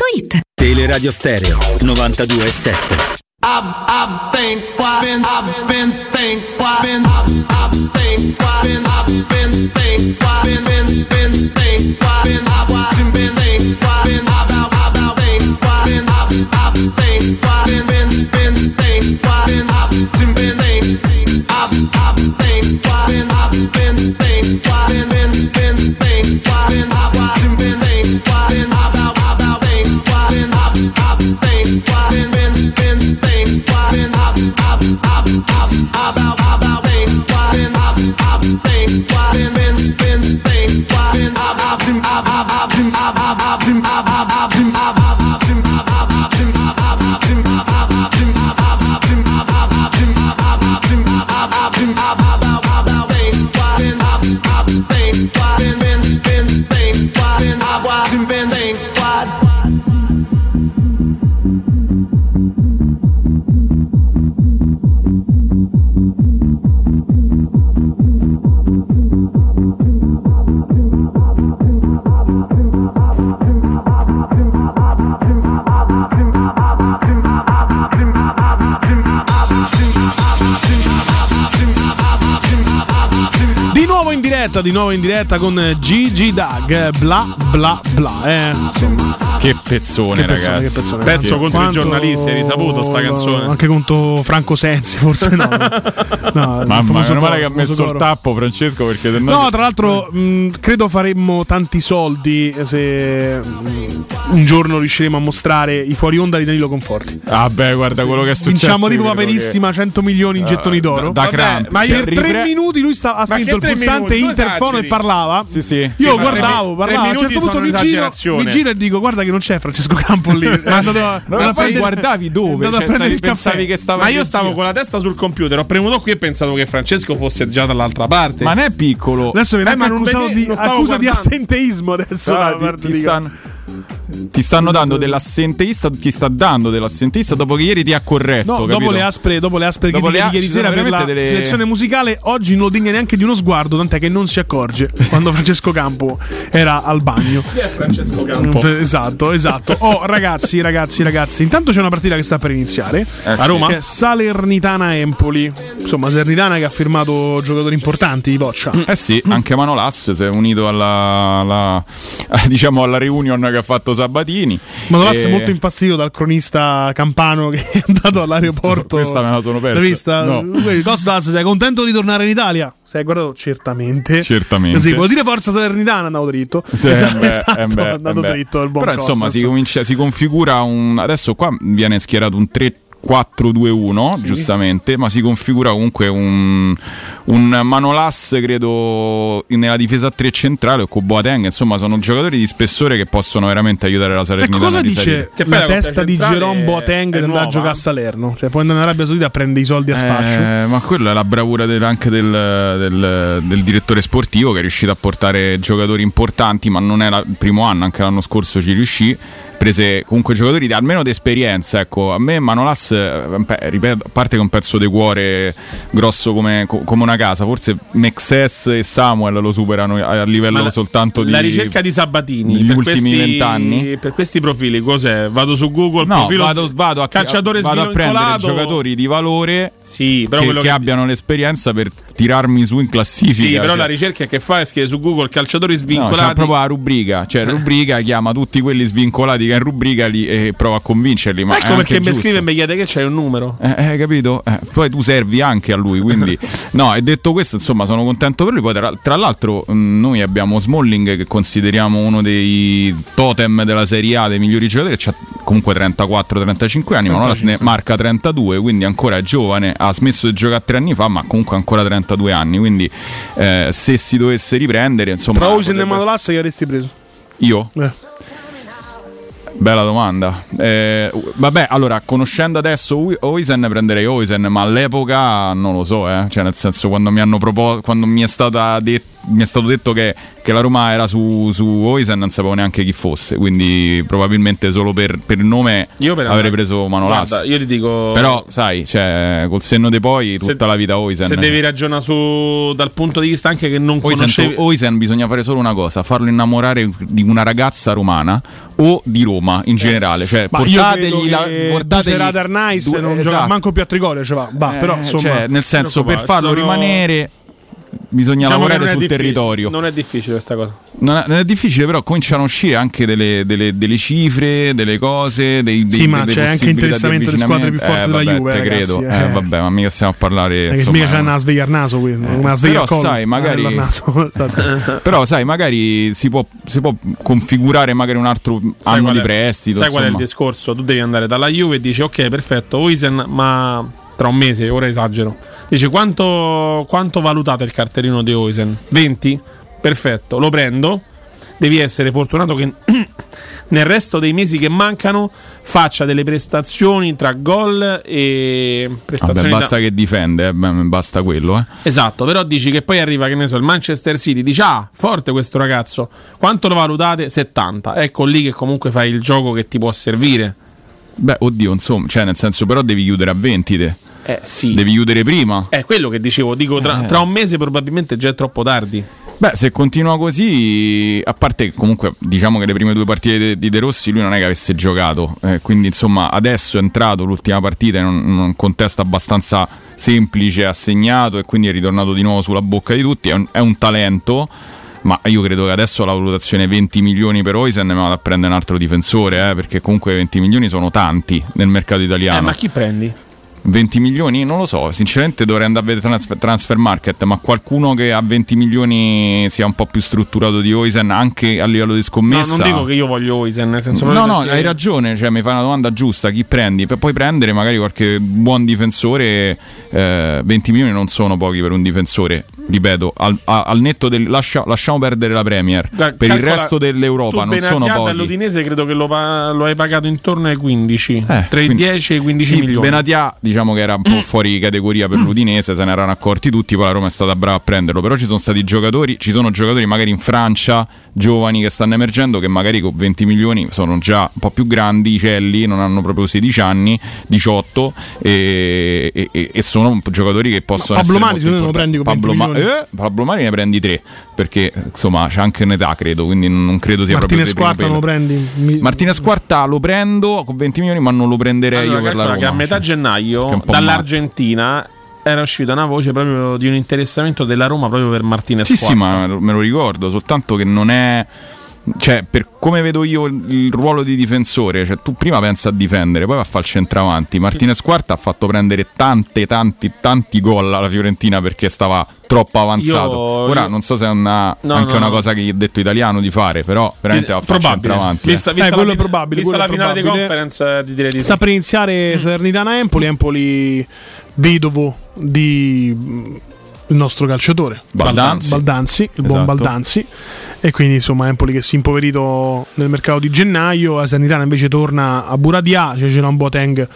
paolettimobili.it Teleradio Stereo 92.7 I've, I've been, I've been, I've been, I've been, I've, I've been, I've been, I've been, I've been, been, di nuovo in diretta con Gigi Dag, bla bla bla. Eh, insomma. Che pezzone, Che pezzone, ragazzi. che pezzone. Pezzo contro Quanto- i giornalisti, hai risaputo sta canzone? Anche contro Franco Sensi, forse no. no Mamma, meno male coro, che ha messo famoso il coro. tappo, Francesco, perché sennò No, tra l'altro mh, credo faremmo tanti soldi se mh, un giorno riusciremo a mostrare i fuori onda di Danilo Conforti. Ah, beh, guarda quello che è successo. Vinciamo tipo paperissima 100 milioni in Ah, gettoni d'oro. da- da Cramp. ma Cioè, per tre ripre- minuti lui sta- ha spinto che il tre pulsante interfono e parlava. Sì, sì. Io guardavo, tre- parlavo. tre A un certo punto mi giro e dico: Guarda che non c'è Francesco Campo lì. È andato a- Ma andato a poi guardavi dove? Cioè, prendere stavi- il caffè. pensavi che stava Ma io stavo regia. con la testa sul computer, ho premuto qui e pensavo che Francesco fosse già dall'altra parte. Ma non è piccolo. Adesso viene Eh, ma accusato di, accusa di assenteismo adesso. Ah, ti- guarda, ti stanno- ti stanno dando dell'assenteista, ti sta dando dell'assenteista dopo che ieri ti ha corretto. No, capito? dopo le aspre, dopo le aspre Dopo critiche le di ieri sera per la delle- selezione musicale, oggi non lo degna neanche di uno sguardo, tant'è che non si accorge quando Francesco Campo era al bagno. Chi è Francesco Esatto, esatto. Oh, ragazzi, ragazzi, ragazzi. Intanto c'è una partita che sta per iniziare Eh a sì. Roma, che è Salernitana Empoli. Insomma, Salernitana che ha firmato giocatori importanti, Boccia. Eh sì, anche Manolas si è unito alla, alla- diciamo alla reunion che ha fatto Sabatini. Manolas E- è molto impazzito dal cronista campano che è andato all'aeroporto. Questa me la sono persa. L'hai vista? No. Costas, sei contento di tornare in Italia? Sei guardato? Certamente. Certamente. Così, vuol dire forza Salernitana, andato dritto. Sì, esatto, eh beh, esatto, eh beh, è andato eh beh. dritto il buon Però insomma Costas. si, comincia- si configura un... Adesso qua viene schierato un 3... 4-2-1 giustamente ma si configura comunque un, un Manolas credo nella difesa a 3 centrale o con Boateng insomma sono giocatori di spessore che possono veramente aiutare la E Salernitana cosa a risalire. dice la testa di Jerome Boateng di andare a giocare a Salerno? Cioè, può andare in Arabia Saudita a prendere i soldi a spaccio. Eh, ma quella è la bravura del- anche del, del- del direttore sportivo che è riuscito a portare giocatori importanti, ma non è la- il primo anno, anche l'anno scorso ci riuscì. Prese comunque giocatori di, almeno di esperienza. Ecco, a me Manolas, eh, ripeto, a parte che è un pezzo di cuore grosso come, co- come una casa, forse Mexes e Samuel lo superano a, livello la- soltanto di La ricerca di Sabatini degli per ultimi vent'anni. Per questi profili, cos'è? Vado su Google, No, profilo vado, vado a, calciatore vado a prendere giocatori di valore Sì, che, che che- abbiano l'esperienza per tirarmi su in classifica. Sì, però cioè. la ricerca che fa è scrivere su Google calciatori No, c'è svincolati. proprio la rubrica, cioè la rubrica chiama tutti quelli svincolati è in rubrica li- e prova a convincerli. Ma è ecco perché mi scrive e mi chiede che c'è un numero. Eh, eh, capito? Eh, poi tu servi anche a lui, quindi no, e detto questo, insomma, sono contento per lui. Poi tra, tra l'altro mh, noi abbiamo Smalling che consideriamo uno dei totem della Serie A dei migliori giocatori, ha comunque 34-35 anni, ma non ne marca 32, quindi ancora è giovane, ha smesso di giocare tre anni fa, ma comunque ancora 32 anni, quindi eh, se si dovesse riprendere, insomma... Tra Oisen e Manolas che avresti preso? io? Eh. Bella domanda. Eh, vabbè, allora, conoscendo adesso Oisen prenderei Oisen, ma all'epoca non lo so, eh. Cioè, nel senso, quando mi hanno proposto, quando mi è, stata det- mi è stato detto che, che la Roma era su, su Oisen, non sapevo neanche chi fosse. Quindi, probabilmente solo per, per nome Io per avrei preso Manolas. Guarda, io ti dico. Però, sai, cioè, col senno di poi, tutta la vita Oisen. Se devi ragionare su dal punto di vista anche che non Oisen, conoscevi. Oisen bisogna fare solo una cosa, farlo innamorare di una ragazza romana o di Roma in generale. Cioè, Ma portategli la, portategli Buserata Nice non gioca esatto. manco più a Trigoria, cioè va. Bah, Eh, però insomma, cioè, nel senso, per farlo sono- rimanere bisogna Diciamo lavorare sul diffi- territorio. Non è difficile questa cosa. Non è, non è difficile, però cominciano a uscire anche delle, delle- delle cifre, delle cose. Dei, dei, Sì, ma delle c'è anche interessamento di squadre più forti eh, della vabbè, Juve, te ragazzi, credo. eh. Eh, vabbè, ma mica stiamo a parlare. Perché insomma, mica c'è una sveglia al naso qui, una sveglia però sai, magari- al naso, esatto. Però sai, magari si può, si può configurare magari un altro Sai anno di prestito. Sai qual è il insomma. discorso? Tu devi andare dalla Juve e dici ok, perfetto, Oisen, ma tra un mese, ora esagero. Dici quanto, quanto valutate il cartellino di Oisen? 20? Perfetto, lo prendo. Devi essere fortunato che nel resto dei mesi che mancano faccia delle prestazioni tra gol e prestazioni Vabbè, da- basta che difende, eh, basta quello. Eh. Esatto, però dici che poi arriva, che ne so, il Manchester City, dici ah, forte questo ragazzo, quanto lo valutate? 70. Ecco lì che comunque fai il gioco che ti può servire. Beh, oddio, insomma, cioè nel senso, però devi chiudere a 20 te. Eh sì. Devi chiudere prima. È quello che dicevo, dico tra, Eh. tra un mese probabilmente già è troppo tardi. Beh, se continua così, a parte che comunque diciamo che le prime due partite di De Rossi lui non è che avesse giocato, eh, quindi insomma adesso è entrato l'ultima partita in un, in un contesto abbastanza semplice, assegnato e quindi è ritornato di nuovo sulla bocca di tutti, è un, è un talento. Ma io credo che adesso la valutazione 20 milioni per Oisen me vado a prendere un altro difensore, eh, perché comunque 20 milioni sono tanti nel mercato italiano. Eh, ma chi prendi? 20 milioni? Non lo so, sinceramente dovrei andare a vedere transfer, transfer market, ma qualcuno che a 20 milioni sia un po' più strutturato di Oisen anche a livello di No, scommessa. non dico che io voglio Oisen, nel senso No, no, perché- hai ragione, cioè, mi fai una domanda giusta, chi prendi? Per poi prendere magari qualche buon difensore, eh, 20 milioni non sono pochi per un difensore. Ripeto, al, al netto del lascia- lasciamo perdere la Premier. Cal- per il calcola, resto dell'Europa non sono pochi. dall'Udinese credo che lo, lo hai pagato intorno ai 15, Eh, tra i quindi- 10 e i 15 Sì, milioni. Benatia diciamo che era un po' fuori categoria per l'Udinese, se ne erano accorti tutti, poi la Roma è stata brava a prenderlo, però ci sono stati giocatori, ci sono giocatori magari in Francia, giovani che stanno emergendo, che magari con 20 milioni sono già un po' più grandi, celli, non hanno proprio 16 anni, 18 e, e- e- sono giocatori che possono Pablo essere molto se no non lo prendi con 20 Pablo, Ma- milioni. Eh, Pablo Mari ne prendi 3, perché insomma c'è anche un'età credo, quindi non credo sia Martinez proprio Quarta lo prendi. Mi- Martinez Quarta lo prendo con 20 milioni, ma non lo prenderei Allora, io per la Roma. che a metà cioè, gennaio dall'Argentina era uscita una voce proprio di un interessamento della Roma proprio per Martinez Sì, sì, Quarta. ma me lo ricordo, soltanto che non è. Cioè, per come vedo io il, ruolo di difensore, cioè, tu prima pensa a difendere, poi va a fare il centravanti. Martinez Quarta ha fatto prendere tante, tanti, tanti gol alla Fiorentina perché stava troppo avanzato. Io- Ora io- non so se è una- No, anche no, una no. cosa che gli ha detto italiano di fare, però veramente va a fare il centravanti. eh. Vista, vista Eh, la, quello è probabile, vista quello la finale di conference, eh, ti direi di sì. Sta per iniziare Salernitana-Empoli, Empoli vedovo di mm, il nostro calciatore Baldanzi. Baldanzi, il buon Esatto. Baldanzi e quindi insomma Empoli che si è impoverito nel mercato di gennaio la Salernitana invece torna a Buradia c'è Geron Boateng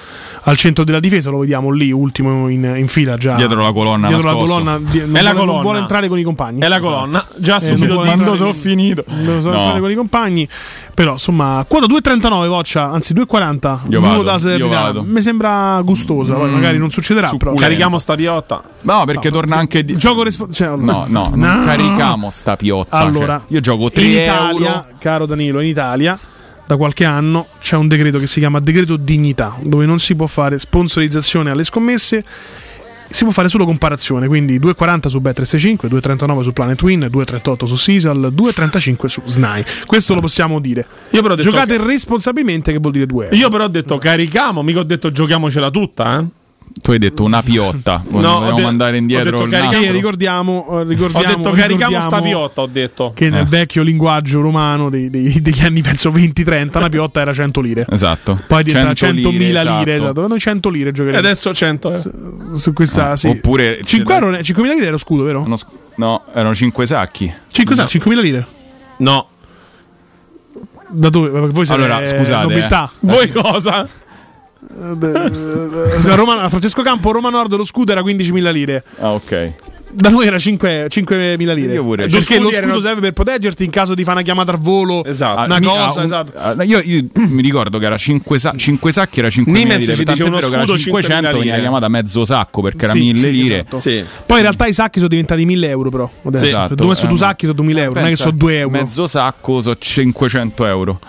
al centro della difesa lo vediamo lì ultimo in, in fila già Dietro la colonna dietro la nascosto. colonna di- non, È la vuole, colonna. vuole entrare con i compagni È la colonna, già Eh, subito di- entrare- sono finito. non so No. entrare con i compagni però insomma quota 2.39 Voccia anzi 2.40 Io vado, io mi sembra gustosa poi Mm, magari non succederà però. Carichiamo sta piotta. No, perché torna anche di... gioco respo- cioè, No, no, non carichiamo sta piotta. allora cioè, io gioco 3 in Italia euro. caro Danilo in Italia da qualche anno c'è un decreto che si chiama decreto dignità dove non si può fare sponsorizzazione alle scommesse si può fare solo comparazione quindi 2,40 su Bet365 2,39 su Planet Win 2,38 su Sisal 2,35 su SNAI questo lo possiamo dire Io però ho detto giocate responsabilmente che vuol dire 2 euro Io però ho detto carichiamo, mica ho detto giochiamocela tutta, eh. Tu hai detto una piotta. No, Vogliamo ho de- mandare ho indietro detto il carichiamo- nastro? Che ricordiamo, eh, ricordiamo Ho detto carichiamo sta ricordiamo piotta, ho detto. che nel Eh. vecchio linguaggio romano dei- dei- degli anni penso 20-30 una piotta era 100 lire Esatto. poi diventa 100 100.000 lire, esatto. esatto. noi 100 lire E giocheremo adesso 100. eh. su questa Ah, sì. Oppure 5 euro, 5.000 lire era lo scudo vero? Sc- no, erano 5 sacchi. 5, sa- 5.000 lire No. da dove? Voi siete Allora, scusate, nobiltà Voi cosa? Eh, Roma- Francesco Campo Roma Nord lo scudo era 15.000 lire Ah, ok. da noi era 5, 5.000 lire Io pure. perché Cioè, lo scudo erano- serve per proteggerti in caso di fare una chiamata al volo Esatto. una Ah, mi- cosa ah, un- esatto. ah, io, io mi ricordo che era 5, sacchi, era 5 Nimenz lire. ci tant'è vero che era scudo 500 5.000 veniva chiamata mezzo sacco perché era Sì, 1000 sì, lire. esatto. Sì. Poi in realtà i sacchi sono diventati 1000 euro però adesso. Esatto. dove sono Eh, due sacchi sono 2000 euro non è che sono 2 euro Mezzo sacco sono 500 euro.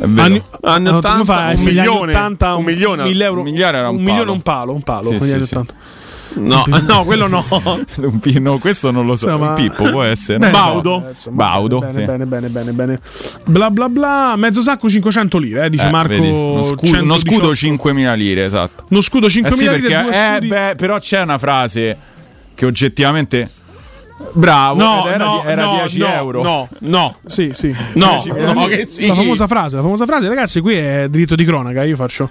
Anni, Anni no, 80, come fai? un anni milione, 80, un milione. 1000 euro, Un miliare era un milione palo. un palo, un palo. Sì, sì, anni sì. 80. No, no, quello no. Un no, questo non lo so. Insomma- Un Pippo può essere. Bene, no? Baudo. adesso, Baudo, Bene, sì. bene, bene, bene, bene. Bla bla bla. Mezzo sacco 500 lire, eh, dice Eh, Marco. vedi, uno, scudo, uno 118. scudo 5.000 lire, esatto. Uno scudo Eh 5.000 sì, lire, perché, eh, beh, però c'è una frase che oggettivamente. Bravo, No, era, no, era no, 10 no, euro. No, no. Sì, sì. No, no, che sì. La famosa frase, la famosa frase, ragazzi, qui è diritto di cronaca. Io faccio.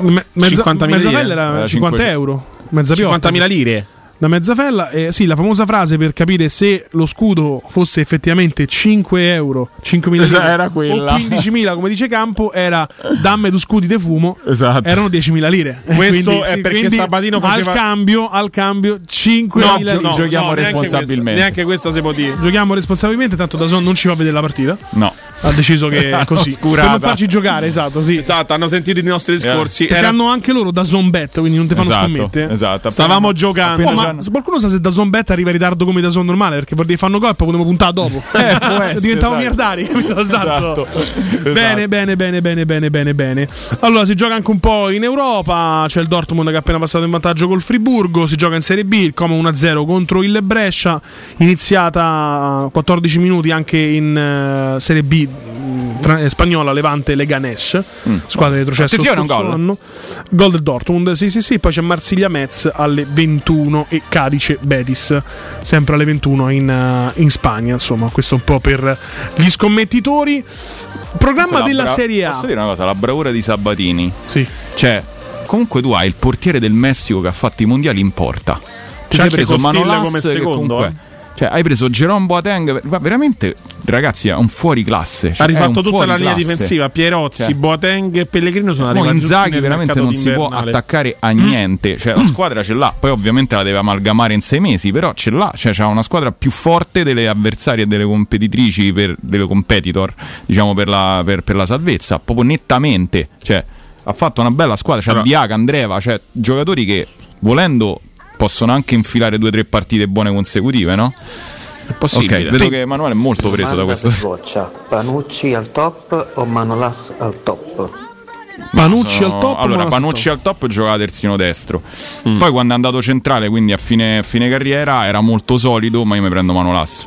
Me- mezza, 50.000 mezza lire? fella era Era 50 500. euro. Mezza piotta, 50.000 lire. Da Mezzafella, eh, sì, la famosa frase per capire se lo scudo fosse effettivamente 5 euro, 5.000 lire Esatto, era quella. o 15.000 come dice Campo, era damme tu scudi di fumo, Esatto. erano 10.000 lire. Eh, Questo quindi, è perché quindi Sabatino faceva- al cambio, al cambio 5.000 No, lire. no, giochiamo neanche responsabilmente. Neanche questa si può dire. Giochiamo responsabilmente, tanto da Son non ci fa vedere la partita. No. Ha deciso che è così. Oscurata. Per non farci giocare, esatto, sì. Esatto, hanno sentito i nostri discorsi. Perché Era- hanno anche loro da Bet, quindi non ti fanno Esatto, scommette. esatto. Stavamo giocando. Oh, ma se qualcuno sa se da Bet arriva in ritardo come da Zone normale perché vuol dire fanno gol e poi potremmo puntare dopo Eh, può essere, diventavo esatto. miliardari esatto. Esatto. bene bene bene bene bene bene bene allora si gioca anche un po' in Europa c'è il Dortmund che è appena passato in vantaggio col Friburgo si gioca in Serie B il Como 1-0 contro il Brescia iniziata 14 minuti anche in eh, Serie B tra- eh, spagnola Levante Leganes squadra di retrocesso Mm. Attenzione, scorso gol. anno. Gol del Dortmund, sì, sì, sì. Poi c'è Marsiglia Metz alle 21 e Cadice Betis, sempre alle 21 in, eh, in Spagna. Insomma, questo un po' per gli scommettitori. Programma La della bra- Serie A. Posso dire una cosa? La bravura di Sabatini. Sì. Cioè, comunque tu hai il portiere del Messico che ha fatto i mondiali in porta. Ti C'è sei preso Manolas come secondo, comunque- eh. Cioè, hai preso Jerome Boateng, ma veramente, ragazzi, è un fuori classe. ha rifatto tutta la linea difensiva. Pierozzi, Cioè, Boateng e Pellegrino sono arrivati Inzaghi veramente non si può attaccare a niente. Cioè, la squadra ce l'ha. Poi, ovviamente, la deve amalgamare in sei mesi. Però ce l'ha. Cioè, c'ha una squadra più forte delle avversarie e delle competitrici, per, delle competitor, diciamo, per la, per- per la salvezza. Proprio nettamente. Cioè, ha fatto una bella squadra. C'ha Però- Diaca, Andreva, cioè giocatori che volendo possono anche infilare due o tre partite buone consecutive, no? È possibile. Ok, vedo che Emanuele è molto preso da questo. per Boccia, Panucci al top o Manolas al top? Panucci Sono- al top. Allora, Panucci al top giocava terzino destro. Poi quando è andato centrale, quindi a fine, a fine carriera, era molto solido, ma io mi prendo Manolas.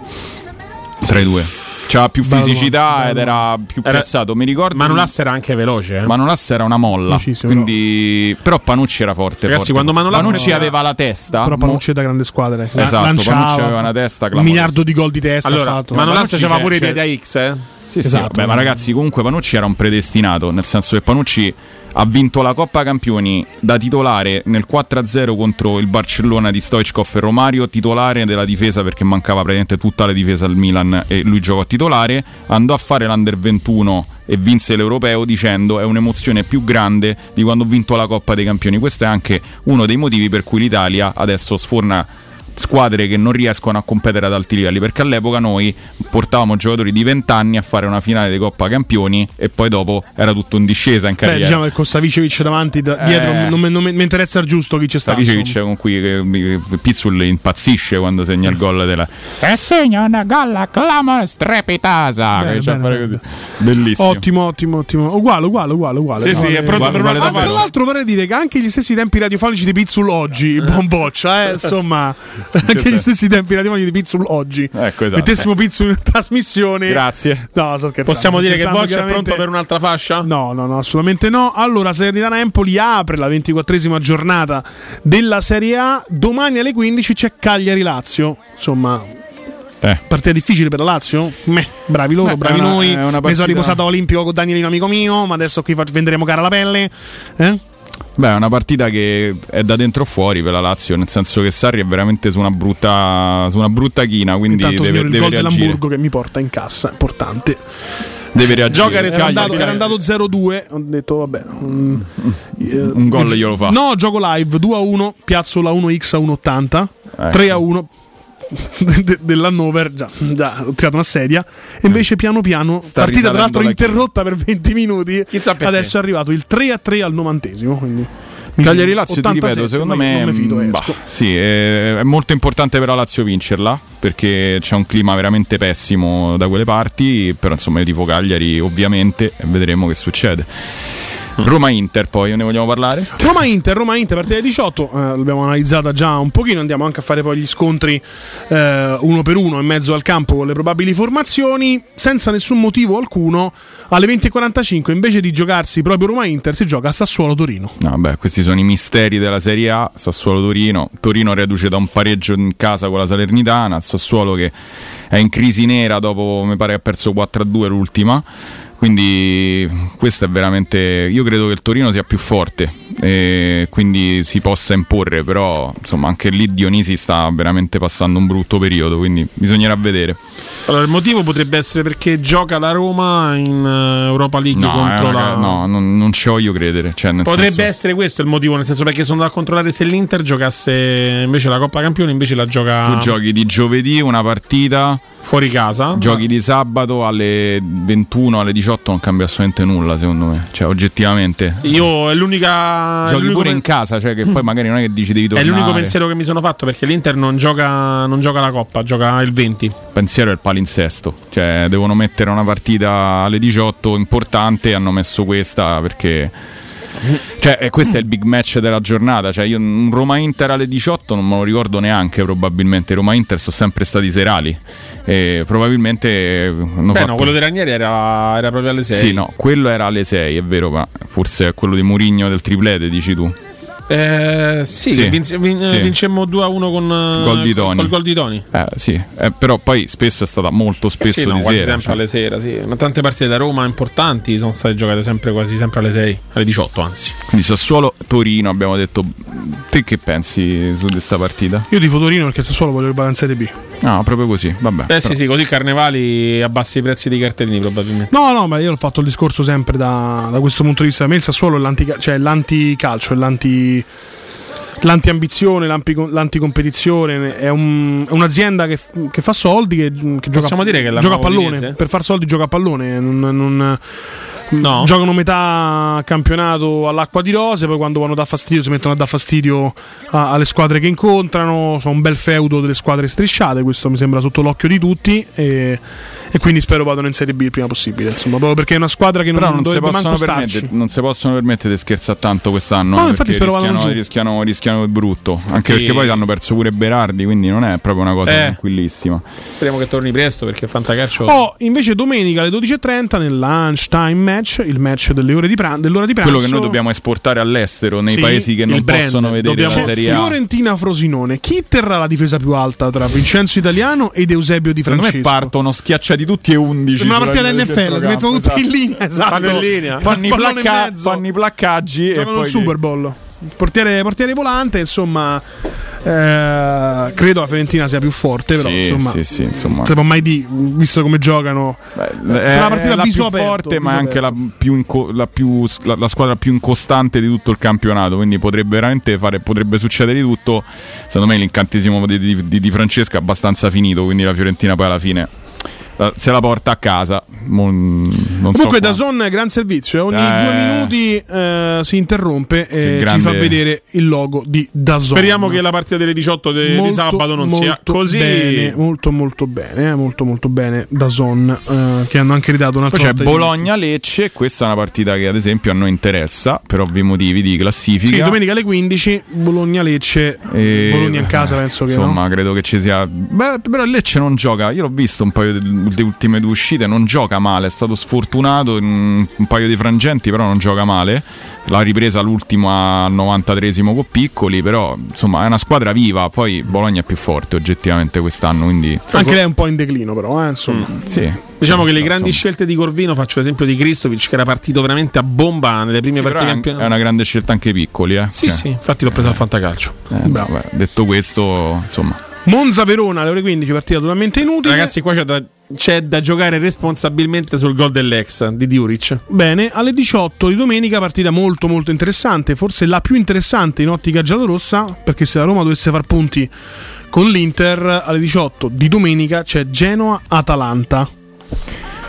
Tra i due. C'aveva più fisicità domanda, ed era più Era- piazzato. Mi ricordo. Manolas era anche veloce. Eh? Manolas era una molla. Quindi... Però Panucci era forte. Ragazzi, forte. quando Manolas Panucci metteva- aveva la testa. Però Panucci è da grande squadra. eh. Esatto, Lanciava, Panucci aveva una testa Un miliardo di gol di testa. Allora, fatto. Manolas c'è- pure i piedi a X, eh? Sì, sì, Esatto. vabbè, ma ragazzi, comunque Panucci era un predestinato, nel senso che Panucci ha vinto la Coppa Campioni da titolare nel 4-0 contro il Barcellona di Stoichkov e Romario, titolare della difesa perché mancava praticamente tutta la difesa al Milan e lui giocò titolare, andò a fare l'Under 21 e vinse l'Europeo dicendo è un'emozione più grande di quando ho vinto la Coppa dei Campioni. Questo è anche uno dei motivi per cui l'Italia adesso sforna squadre che non riescono a competere ad alti livelli perché all'epoca noi portavamo giocatori di 20 anni a fare una finale di Coppa Campioni e poi dopo era tutto in discesa in Beh, carriera diciamo che con Savicevic davanti, da- dietro, Eh. non mi- non mi interessa il giusto chi c'è stato. Savicevic con cui eh, Pizzul impazzisce quando segna il gol della e segna una galla clamor strepitosa Bene, bene, così. bellissimo Ottimo, ottimo, ottimo. Uguale, uguale, uguale. uguale. Sì, sì, No, è pronto per Ah, tra l'altro vorrei dire che anche gli stessi tempi radiofonici di Pizzul oggi, buon boccia, eh, insomma, anche gli stessi tempi radiofonici di Pizzul oggi. Ecco, esatto. Mettessimo Pizzul in trasmissione. grazie No, sto scherzando. Possiamo dire che Boccia è pronto per un'altra fascia? No, no, no, assolutamente no. Allora, Salernitana Empoli apre la 24esima giornata della Serie A. Domani alle 15 c'è Cagliari Lazio. Insomma, Eh. partita difficile per la Lazio? Meh, bravi loro, Beh, bravi una- noi. Mi sono riposato a Olimpico con Danielino, amico mio. Ma adesso qui venderemo cara la pelle. Eh? Beh, è una partita che è da dentro o fuori per la Lazio, nel senso che Sarri è veramente su una brutta, su una brutta china, quindi Intanto deve, signore, il deve gol reagire. dell'Hamburgo che mi porta in cassa, importante. Deve reagire. Gioca Era andato, era andato 0-2. Ho detto, vabbè. eh, Un gol glielo fa. No, gioco live 2-1. Piazzo la 1x a 1,80. Ecco. 3-1 de- dell'Hannover. Già, già ho tirato una sedia. E invece, piano piano, partita tra l'altro la interrotta per 20 minuti. Adesso è arrivato il 3-3 al novantesimo. Quindi. Cagliari. Lazio, ti 87, ripeto, secondo me fido, mm, bah, sì, è, è molto importante per la Lazio vincerla perché c'è un clima veramente pessimo da quelle parti, però insomma io tifo Cagliari ovviamente e vedremo che succede. Roma-Inter poi, ne vogliamo parlare? Roma-Inter, Roma-Inter, partita 18, eh, l'abbiamo analizzata già un pochino, andiamo anche a fare poi gli scontri eh, uno per uno in mezzo al campo con le probabili formazioni, senza nessun motivo alcuno, alle 20.45 invece di giocarsi proprio Roma-Inter si gioca a Sassuolo-Torino. No, beh, questi sono i misteri della Serie A. Sassuolo-Torino. Torino reduce da un pareggio in casa con la Salernitana. Sassuolo che è in crisi nera dopo, mi pare, ha perso 4-2 l'ultima. Quindi questo è veramente. Io credo che il Torino sia più forte e quindi si possa imporre. Però insomma, anche lì Dionisi sta veramente passando un brutto periodo. Quindi bisognerà vedere. Allora, il motivo potrebbe essere perché gioca la Roma in eh, Europa League No, contro eh, la. raga, no, non, non ci voglio credere. Cioè, Potrebbe senso- essere questo il motivo, nel senso perché sono andato a controllare se l'Inter giocasse invece la Coppa Campioni, invece la gioca Tu giochi di giovedì una partita. Fuori casa. Giochi di sabato alle 21, alle 18 non cambia assolutamente nulla secondo me. Cioè oggettivamente. Io è l'unica. è Giochi pure pen- in casa, cioè che poi magari non è che dici devi È tornare. l'unico pensiero che mi sono fatto perché l'Inter non gioca, non gioca la Coppa, gioca il 20. pensiero è il palinsesto. Cioè devono mettere una partita alle 18 importante, hanno messo questa perché cioè, eh, questo è il big match della giornata. Cioè, io un Roma-Inter alle 18 non me lo ricordo neanche. Probabilmente Roma-Inter sono sempre stati serali. E probabilmente eh, Beh, fatto- no, quello di Ranieri era, era proprio alle 6. Sì, no, quello era alle 6, è vero, ma forse è quello di Murigno del triplete, dici tu. Eh, sì, Sì, vince- vin- sì. vincemmo 2 a 1 con eh, Gol di col- Toni. col gol di Toni. Eh, sì, eh, però poi spesso è stata molto spesso sì, no, di quasi sera. sempre cioè. alle sera, sì. Ma tante partite da Roma importanti sono state giocate sempre quasi sempre alle 6, alle 18 anzi. Quindi Sassuolo Torino, abbiamo detto te che pensi su questa partita? Io tifo Torino perché il Sassuolo voglio vada in Serie B. No, proprio così, vabbè. Eh però- sì, sì, così Carnevali abbassi i prezzi dei cartellini probabilmente. No, no, ma io ho fatto il discorso sempre da, da questo punto di vista. A me il Sassuolo è l'anti, cioè l'anticalcio, è l'anti, l'antiambizione, l'anticompetizione. È, un- è un'azienda che, f- che fa soldi, che, che gioca, Possiamo dire che è la gioca a pallone. Per far soldi gioca a pallone. Non, non- No. Giocano metà campionato all'acqua di rose, poi quando vanno a dar fastidio si mettono a dar fastidio a- alle squadre che incontrano. Sono un bel feudo delle squadre strisciate, questo mi sembra sotto l'occhio di tutti. E, e quindi spero vadano in Serie B il prima possibile. Insomma, proprio perché è una squadra che non, Però non si, dovrebbe possono manco permettere, starci. non si possono permettere di scherzare tanto quest'anno. No, eh, infatti spero rischiano, rischiano, rischiano il brutto. Anche Sì. perché poi hanno perso pure Berardi, quindi non è proprio una cosa Eh. tranquillissima. Speriamo che torni presto perché Fantacalcio. Oh, invece domenica alle 12.30 nel lunchtime match, il match delle ore di pran- dell'ora di pranzo. Quello che noi dobbiamo esportare all'estero nei Sì, paesi che non brand. possono vedere la Dobbiamo- Serie A. Fiorentina Frosinone. Chi terrà la difesa più alta tra Vincenzo Italiano ed Eusebio Di Secondo me Francesco? partono schiacciati tutti e 11. Sembra una partita linea del NFL, si mettono tutti in esatto. linea, esatto. Fanno in linea. Fanno i, Pallone in placca- mezzo. fanno i placcaggi e poi il Super Bowl. Portiere, portiere volante, insomma, eh, credo la Fiorentina sia più forte, però Sì, insomma, sì, sì, insomma. non si può mai dire, visto come giocano. È, sarà una partita la a viso più aperto, forte, ma è anche la, più inco- la, più- la- la squadra più incostante di tutto il campionato. Quindi potrebbe veramente fare, potrebbe succedere di tutto. Secondo me l'incantesimo di, di, di- Francesca è abbastanza finito. Quindi la Fiorentina poi alla fine la- se la porta a casa. Mo- non Comunque so da è gran servizio, eh. ogni Eh. due minuti eh, si interrompe e Che ci grande- fa vedere il logo di Dazon. Speriamo che la partita delle 18 de- di Molto, sabato non sia così. bene, molto molto bene, eh, molto molto bene Dazon eh, che hanno anche ridato un'altra Poi c'è volta di Bologna-Lecce, questa è una partita che ad esempio a noi interessa per ovvi motivi di classifica. Sì, domenica alle 15 Bologna-Lecce, E- Bologna in casa penso che Insomma, no. credo che ci sia. Beh, però il Lecce non gioca. Io l'ho visto un paio delle ultime due uscite. Non gioca male. È stato sfortunato in un paio di frangenti, però non gioca male. L'ha ripresa l'ultimo al 93esimo con piccoli. Però insomma, è una squadra viva. Poi Bologna è più forte oggettivamente quest'anno. Quindi Anche lei è un po' in declino però, eh, insomma. sì. Diciamo che le Insomma. grandi scelte di Corvino, faccio l'esempio di Kristovic che era partito veramente a bomba nelle prime Sì, partite è, campionato. è una grande scelta anche piccoli. Eh. Sì, Cioè, sì, infatti l'ho preso al fantacalcio. eh, vabbè, detto questo, insomma. Monza-Verona alle ore 15, partita totalmente inutile. Ragazzi, qua c'è da, c'è da giocare responsabilmente sul gol dell'ex di Diuric. Bene, alle 18 di domenica partita molto molto interessante, forse la più interessante in ottica giallorossa, perché se la Roma dovesse far punti con l'Inter alle 18 di domenica c'è Genoa-Atalanta.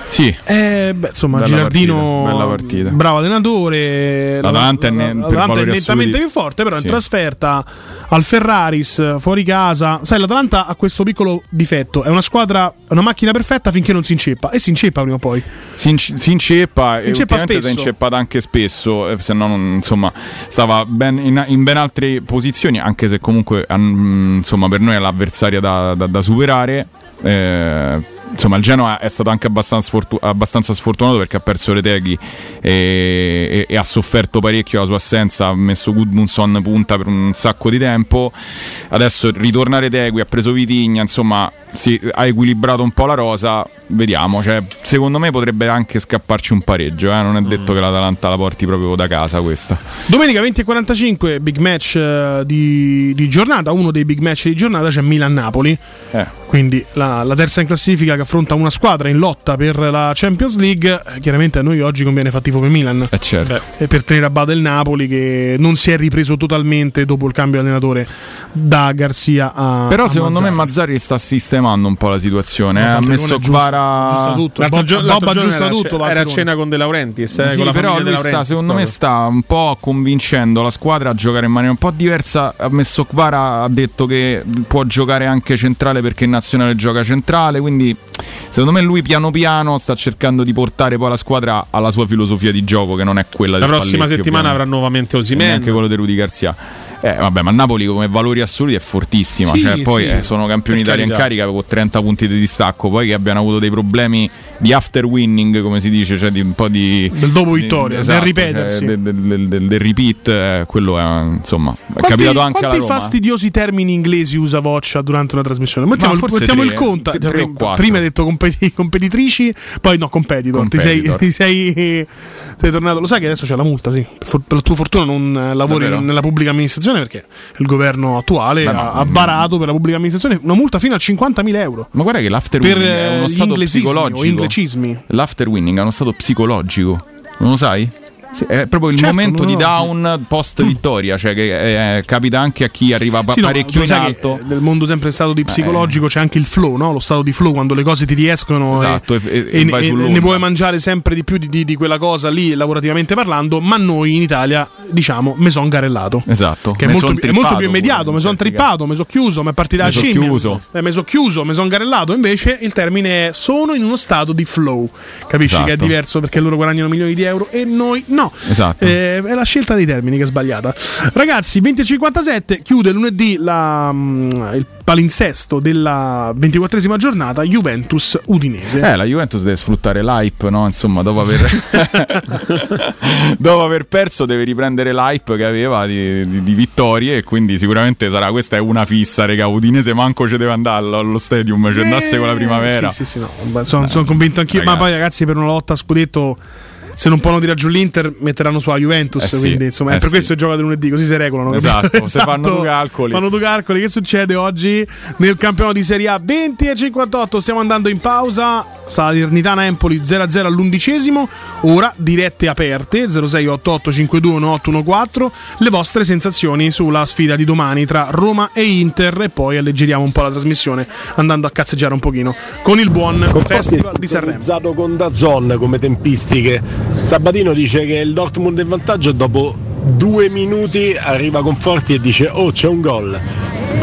Sì. Eh, beh, insomma, Bella Girardino, partita, partita. bravo allenatore. L'Atalanta l'Atalanta è nettamente più forte, però in Sì. trasferta al Ferraris, fuori casa. Sai, l'Atalanta ha questo piccolo difetto: è una squadra, una macchina perfetta finché non si inceppa, e si inceppa prima o poi. Si, inc- si inceppa e Inceppa ultimamente si è spesso. inceppata anche spesso, eh, se no non- insomma stava ben in, in ben altre posizioni, anche se comunque mm, insomma per noi è l'avversaria da, da- da superare. Eh, insomma il Genoa è stato anche abbastanza, sfortu- abbastanza sfortunato perché ha perso Reteghi e, e- e ha sofferto parecchio la sua assenza, ha messo Gudmundsson punta per un sacco di tempo, adesso ritorna Retegui, ha preso Vitigna, insomma si, ha equilibrato un po' la rosa, vediamo, cioè, secondo me potrebbe anche scapparci un pareggio, eh, non è detto che l'Atalanta la porti proprio da casa questa. Domenica 20.45, big match eh, di, di giornata. Uno dei big match di giornata c'è Milan-Napoli. Eh. Quindi la, la terza in classifica che affronta una squadra in lotta per la Champions League. Eh, Chiaramente a noi oggi conviene far tifo per Milan. Eh certo. E per tenere a bada il Napoli che non si è ripreso totalmente dopo il cambio di allenatore da Garzia a Però a secondo me Mazzarri. Mazzarri sta sistemando un po' la situazione, eh, ha messo Kvara... aggiusta tutto. L'altro gio- l'altro era, tutto, Era a cena con De Laurentiis, eh, Sì, con la però lui sta, secondo me sta un po' convincendo la squadra a giocare in maniera un po' diversa. Ha messo Kvara, ha detto che può giocare anche centrale perché in nazionale gioca centrale. Quindi, secondo me, lui piano piano sta cercando di portare poi la squadra alla sua filosofia di gioco, che non è quella La di prossima Spalletti, settimana avrà nuovamente E Osimhen. neanche quello di Rudy Garzia. Eh, vabbè, ma Napoli come valori assoluti è fortissima. Sì, cioè, poi sì, eh, sono campioni d'Italia in carica con 30 punti di distacco. Poi che abbiano avuto dei problemi di after winning, come si dice, cioè di un po' di. Del dopo di- vittoria, esatto, del ripetersi. cioè, del, del- del- del repeat, eh, quello è insomma. È Quanti, capitato anche alla quanti Roma. fastidiosi termini inglesi usa Voccia durante una trasmissione? Mettiamo, Ma mettiamo tre, il conto. tre Cioè, quattro. prima hai detto competi- competitrici, poi no, competitor. Ti, sei, Competitor. ti sei- sei tornato. Lo sai che adesso c'è la multa, sì. Per, per la tua fortuna non lavori Davvero? nella pubblica amministrazione perché il governo attuale Beh, ha, ma- ha barato per la pubblica amministrazione una multa fino a 50.000 euro. Ma guarda che l'after Per winning è eh, uno gli stato psicologico. L'after winning è uno stato psicologico. Non lo sai? Sì, è proprio il Certo, momento no, di no. down post vittoria, cioè che eh, capita anche a chi arriva Sì, no, parecchio tu in alto. eh, nel mondo sempre stato di psicologico c'è anche il flow, no? lo stato di flow quando le cose ti riescono Esatto, e, e- e e- ne puoi mangiare sempre di più di, di- di quella cosa lì lavorativamente parlando, ma noi in Italia diciamo me son garellato. Esatto. Che è Me molto, son più- è molto più immediato, pure, mi sono in certi trippato, mi sono chiuso, mi è partita la Me son scimmia. chiuso. Eh, mi sono chiuso, mi sono garellato. Invece il termine è sono in uno stato di flow. Capisci che è Esatto. diverso perché loro guadagnano milioni di euro e noi no. Esatto. Eh, è la scelta dei termini che è sbagliata. Ragazzi, 20.57 chiude lunedì la, mm, il palinsesto della 24esima giornata Juventus Udinese. Eh, la Juventus deve sfruttare l'hype, no? Insomma, dopo aver, dopo aver perso, deve riprendere l'hype che aveva di, di- di vittorie. E quindi sicuramente sarà questa è una fissa, raga. Udinese manco ci deve andare allo, allo stadium, ci andasse con la primavera. Eh, Sì, sì, sì, no. Sono, sono convinto anch'io. Ma Ragazzi. poi, ragazzi, per una lotta a scudetto. Se non possono tirare giù l'Inter, metteranno sulla Juventus. Eh sì, quindi, insomma, è eh per sì. questo che gioca lunedì, così si regolano. Esatto, capito? se fanno due calcoli. Fanno due calcoli. Che succede oggi nel campionato di Serie A 20 e 58? Stiamo andando in pausa. Salernitana Empoli 0-0 all'undicesimo. Ora dirette aperte 0688 521814. Le vostre sensazioni sulla sfida di domani tra Roma e Inter. E poi alleggeriamo un po' la trasmissione andando a cazzeggiare un pochino con il buon Festival di Sanremo. Utilizzato con Dazon come tempistiche. Sabatino dice che il Dortmund è in vantaggio dopo due minuti arriva Conforti e dice oh c'è un gol.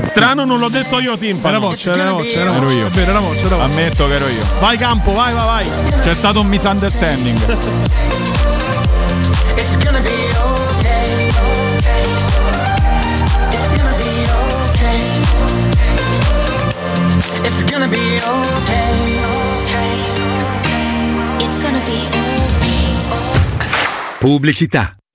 Strano, non l'ho detto io, Tim. Era voce, era voce, era Ero voce. io. È vero, era voce, era voce. Ammetto che ero io. Vai campo, vai, vai, vai. C'è stato un misunderstanding. It's gonna be okay. Pubblicità.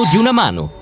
di una mano.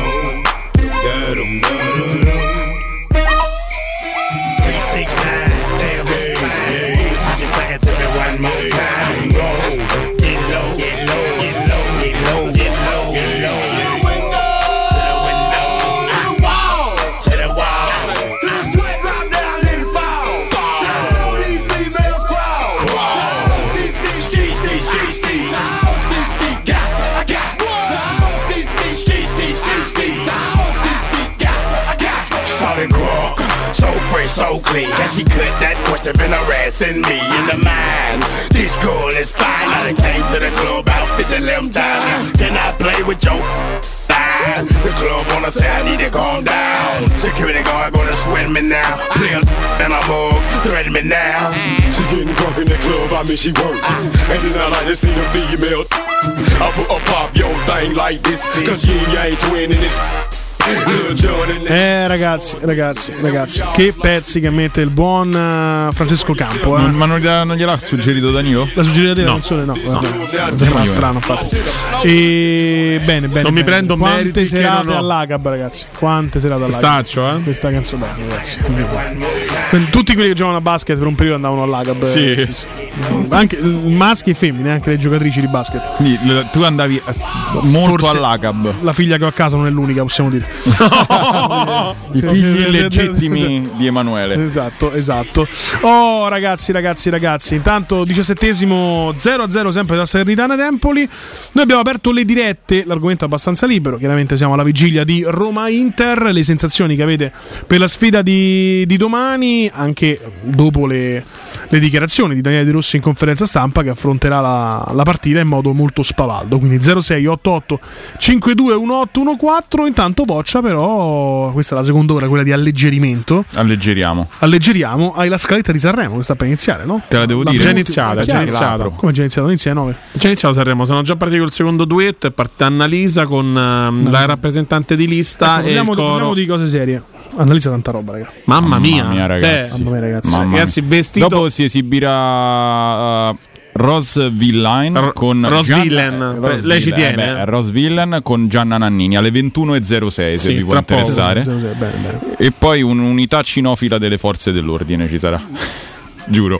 Solid crook, so fresh, so clean. Can she cut that question been harassing me in the mind? This girl is fine. I done came to the club out 50 limb time. Can I play with your line? The club wanna say I need to calm down. Security guard gonna sweat me now. Play and a mug, threaten me now. She getting drunk in the club, I mean she working. And then I like to see the female. I put a pop your thing like this, cause yin yang twin in this. Eh ragazzi, ragazzi, ragazzi, che pezzi che mette il buon eh, Francesco Campo. Eh. Non- ma non, gliela- non gliel'ha suggerito Danilo? La suggerita te la No. canzone no, No. sembra eh. strano infatti. E bene, bene. Non mi bene. prendo Quante serate all'Agab, ragazzi. Quante serate all'Agab. Pistaccio, eh? Questa canzone, ragazzi. Tutti quelli che giocavano a basket per un periodo andavano all'Agab. Sì. eh, Anche eh, maschi e femmine, anche le giocatrici di basket. Quindi, tu andavi molto all'Agab. La figlia che ho a casa non è l'unica, possiamo dire. I figli illegittimi di Emanuele. Esatto, esatto. Oh, ragazzi, ragazzi, ragazzi. Intanto, diciassettesimo 0-0 sempre da Salernitana Empoli. Noi abbiamo aperto le dirette. L'argomento è abbastanza libero. Chiaramente siamo alla vigilia di Roma-Inter. Le sensazioni che avete per la sfida di, di domani, anche dopo le, le dichiarazioni di Daniele De Rossi in conferenza stampa, che affronterà la, la partita in modo molto spavaldo. Quindi 0688 52 1814. Intanto, Voccia, però, questa è la seconda ora, quella di alleggerimento. Alleggeriamo. Alleggeriamo, hai la scaletta di Sanremo che sta per iniziare, no? Te la devo La dire? Già iniziata, già iniziata. Come già iniziato? Inizia alle 9. Già iniziato Sanremo, sono già partiti col secondo duetto, è partita Annalisa con ehm, la rappresentante di lista Ecco, e il parliamo, coro. parliamo di cose serie. Analizza tanta roba, raga. Mamma mia, ragazzi. Cioè, Mamma mia, ragazzi. Mamma Ragazzi, mia. vestito- Dopo si esibirà. eh, Rose Villain con Rose Gian- Villain, eh, beh, Rose lei ci tiene, beh, eh. Rose Villain con Gianna Nannini alle 21.06 se Sì, vi può interessare. Bene, bene. E poi un'unità cinofila delle forze dell'ordine ci sarà. Giuro.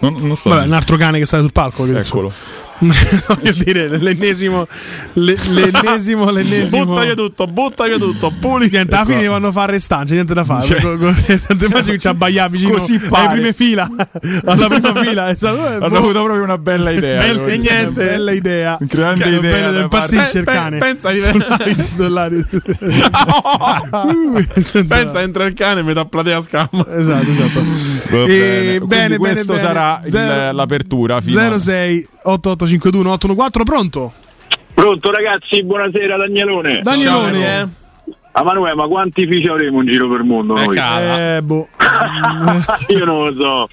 Non, non sto Vabbè, un altro cane che sta sul palco. Eccolo. Voglio dire, l'ennesimo, le- l'ennesimo, l'ennesimo. Butta via tutto, butta via tutto. Puli. Niente, alla fine devono fare restante, niente da fare. Cioè- immagini che ci abbaiava vicino Così alle pare. prime fila, alla prima fila. Hanno boh. avuto proprio una bella idea. Bella- devo e niente, bella idea. Grande Che idea bello, da impazzisce il cane. Pe- pensa di-. Pensa, entra il cane e metà platea scamma. Esatto, esatto. E bene. Bene, questo sarà l'apertura finale. 06 8852 114 pronto? Pronto ragazzi, buonasera Danielone. Danielone. Ah Manuele, ma quanti figli avremo in giro per mondo noi? Eh, boh. Io non lo so,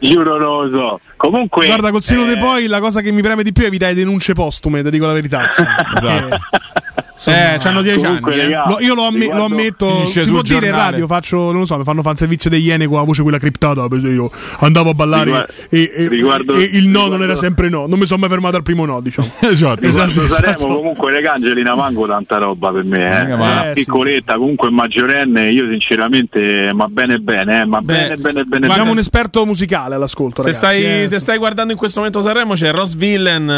giuro non lo so. Comunque... Guarda, col seno eh, di poi la cosa che mi preme di più è evitare denunce postume, ti dico la verità. Esatto. Eh, c'hanno 10 Comunque, anni. eh. raga, Lo- io lo, amme- lo ammetto. Si può dire in radio, faccio, non lo so, mi fanno fare il servizio degli Iene con la voce quella criptata. Io andavo a ballare Riguardo- e, e- riguardo- e il no non riguardo- era sempre no. Non mi sono mai fermato al primo no, diciamo. Esatto. Esatto, Esatto, saremo esatto. comunque le Angelina manco tanta roba per me, eh. ma- Una piccoletta, comunque maggiorenne, io sinceramente, ma bene bene, eh, ma bene bene bene. Abbiamo bene. un esperto musicale all'ascolto. Se ragazzi, stai, eh. se stai guardando in questo momento Sanremo c'è Ross Villen.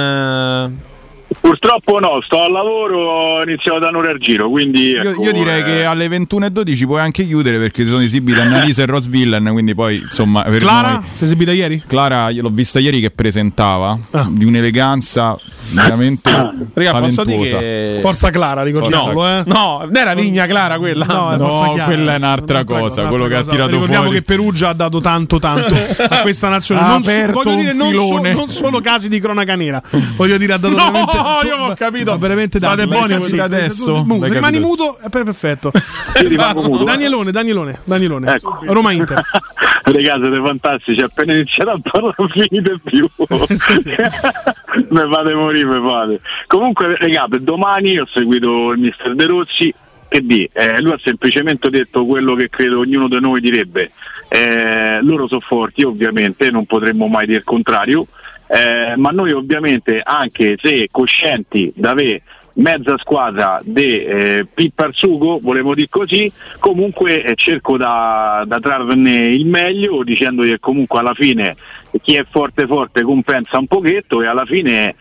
Purtroppo no, sto al lavoro, ho iniziato da un'ora al giro, quindi... Io, ecco, io direi eh, che alle 21.12 puoi anche chiudere perché sono esibite Annalisa e Rose Villain, quindi poi insomma per Clara, noi- si è esibita ieri? Clara io l'ho vista ieri che presentava Ah. di un'eleganza veramente Raga, posso dire che. Forza Clara, ricordiamolo, eh. No, non era Vigna Clara quella. No, è No, Forza quella è un'altra Un'altra cosa, un'altra quello che ha cosa. tirato Ricordiamo fuori. che Perugia ha dato tanto tanto a questa nazione. Ha Non, voglio un dire, non, so- non solo casi di cronaca nera. Voglio dire, ha dato No, veramente. Io non ho capito. veramente State buoni così adesso? zitto. L'hai Rimani muto poi perfetto. Io muto, eh. Danielone, Danielone, Danielone. Ecco. Roma Inter. Regà, siete fantastici, appena iniziato a parlare finite più. me fate morire, me fate. Comunque, regà, per domani ho seguito il mister De Rossi e di, eh, lui ha semplicemente detto quello che credo ognuno di noi direbbe. Eh, loro sono forti, ovviamente, non potremmo mai dire il contrario, eh, ma noi ovviamente, anche se coscienti d'avere mezza squadra di eh, Pippa al sugo, volevo dire così, comunque eh, cerco da, da trarne il meglio dicendo che comunque alla fine chi è forte forte compensa un pochetto e alla fine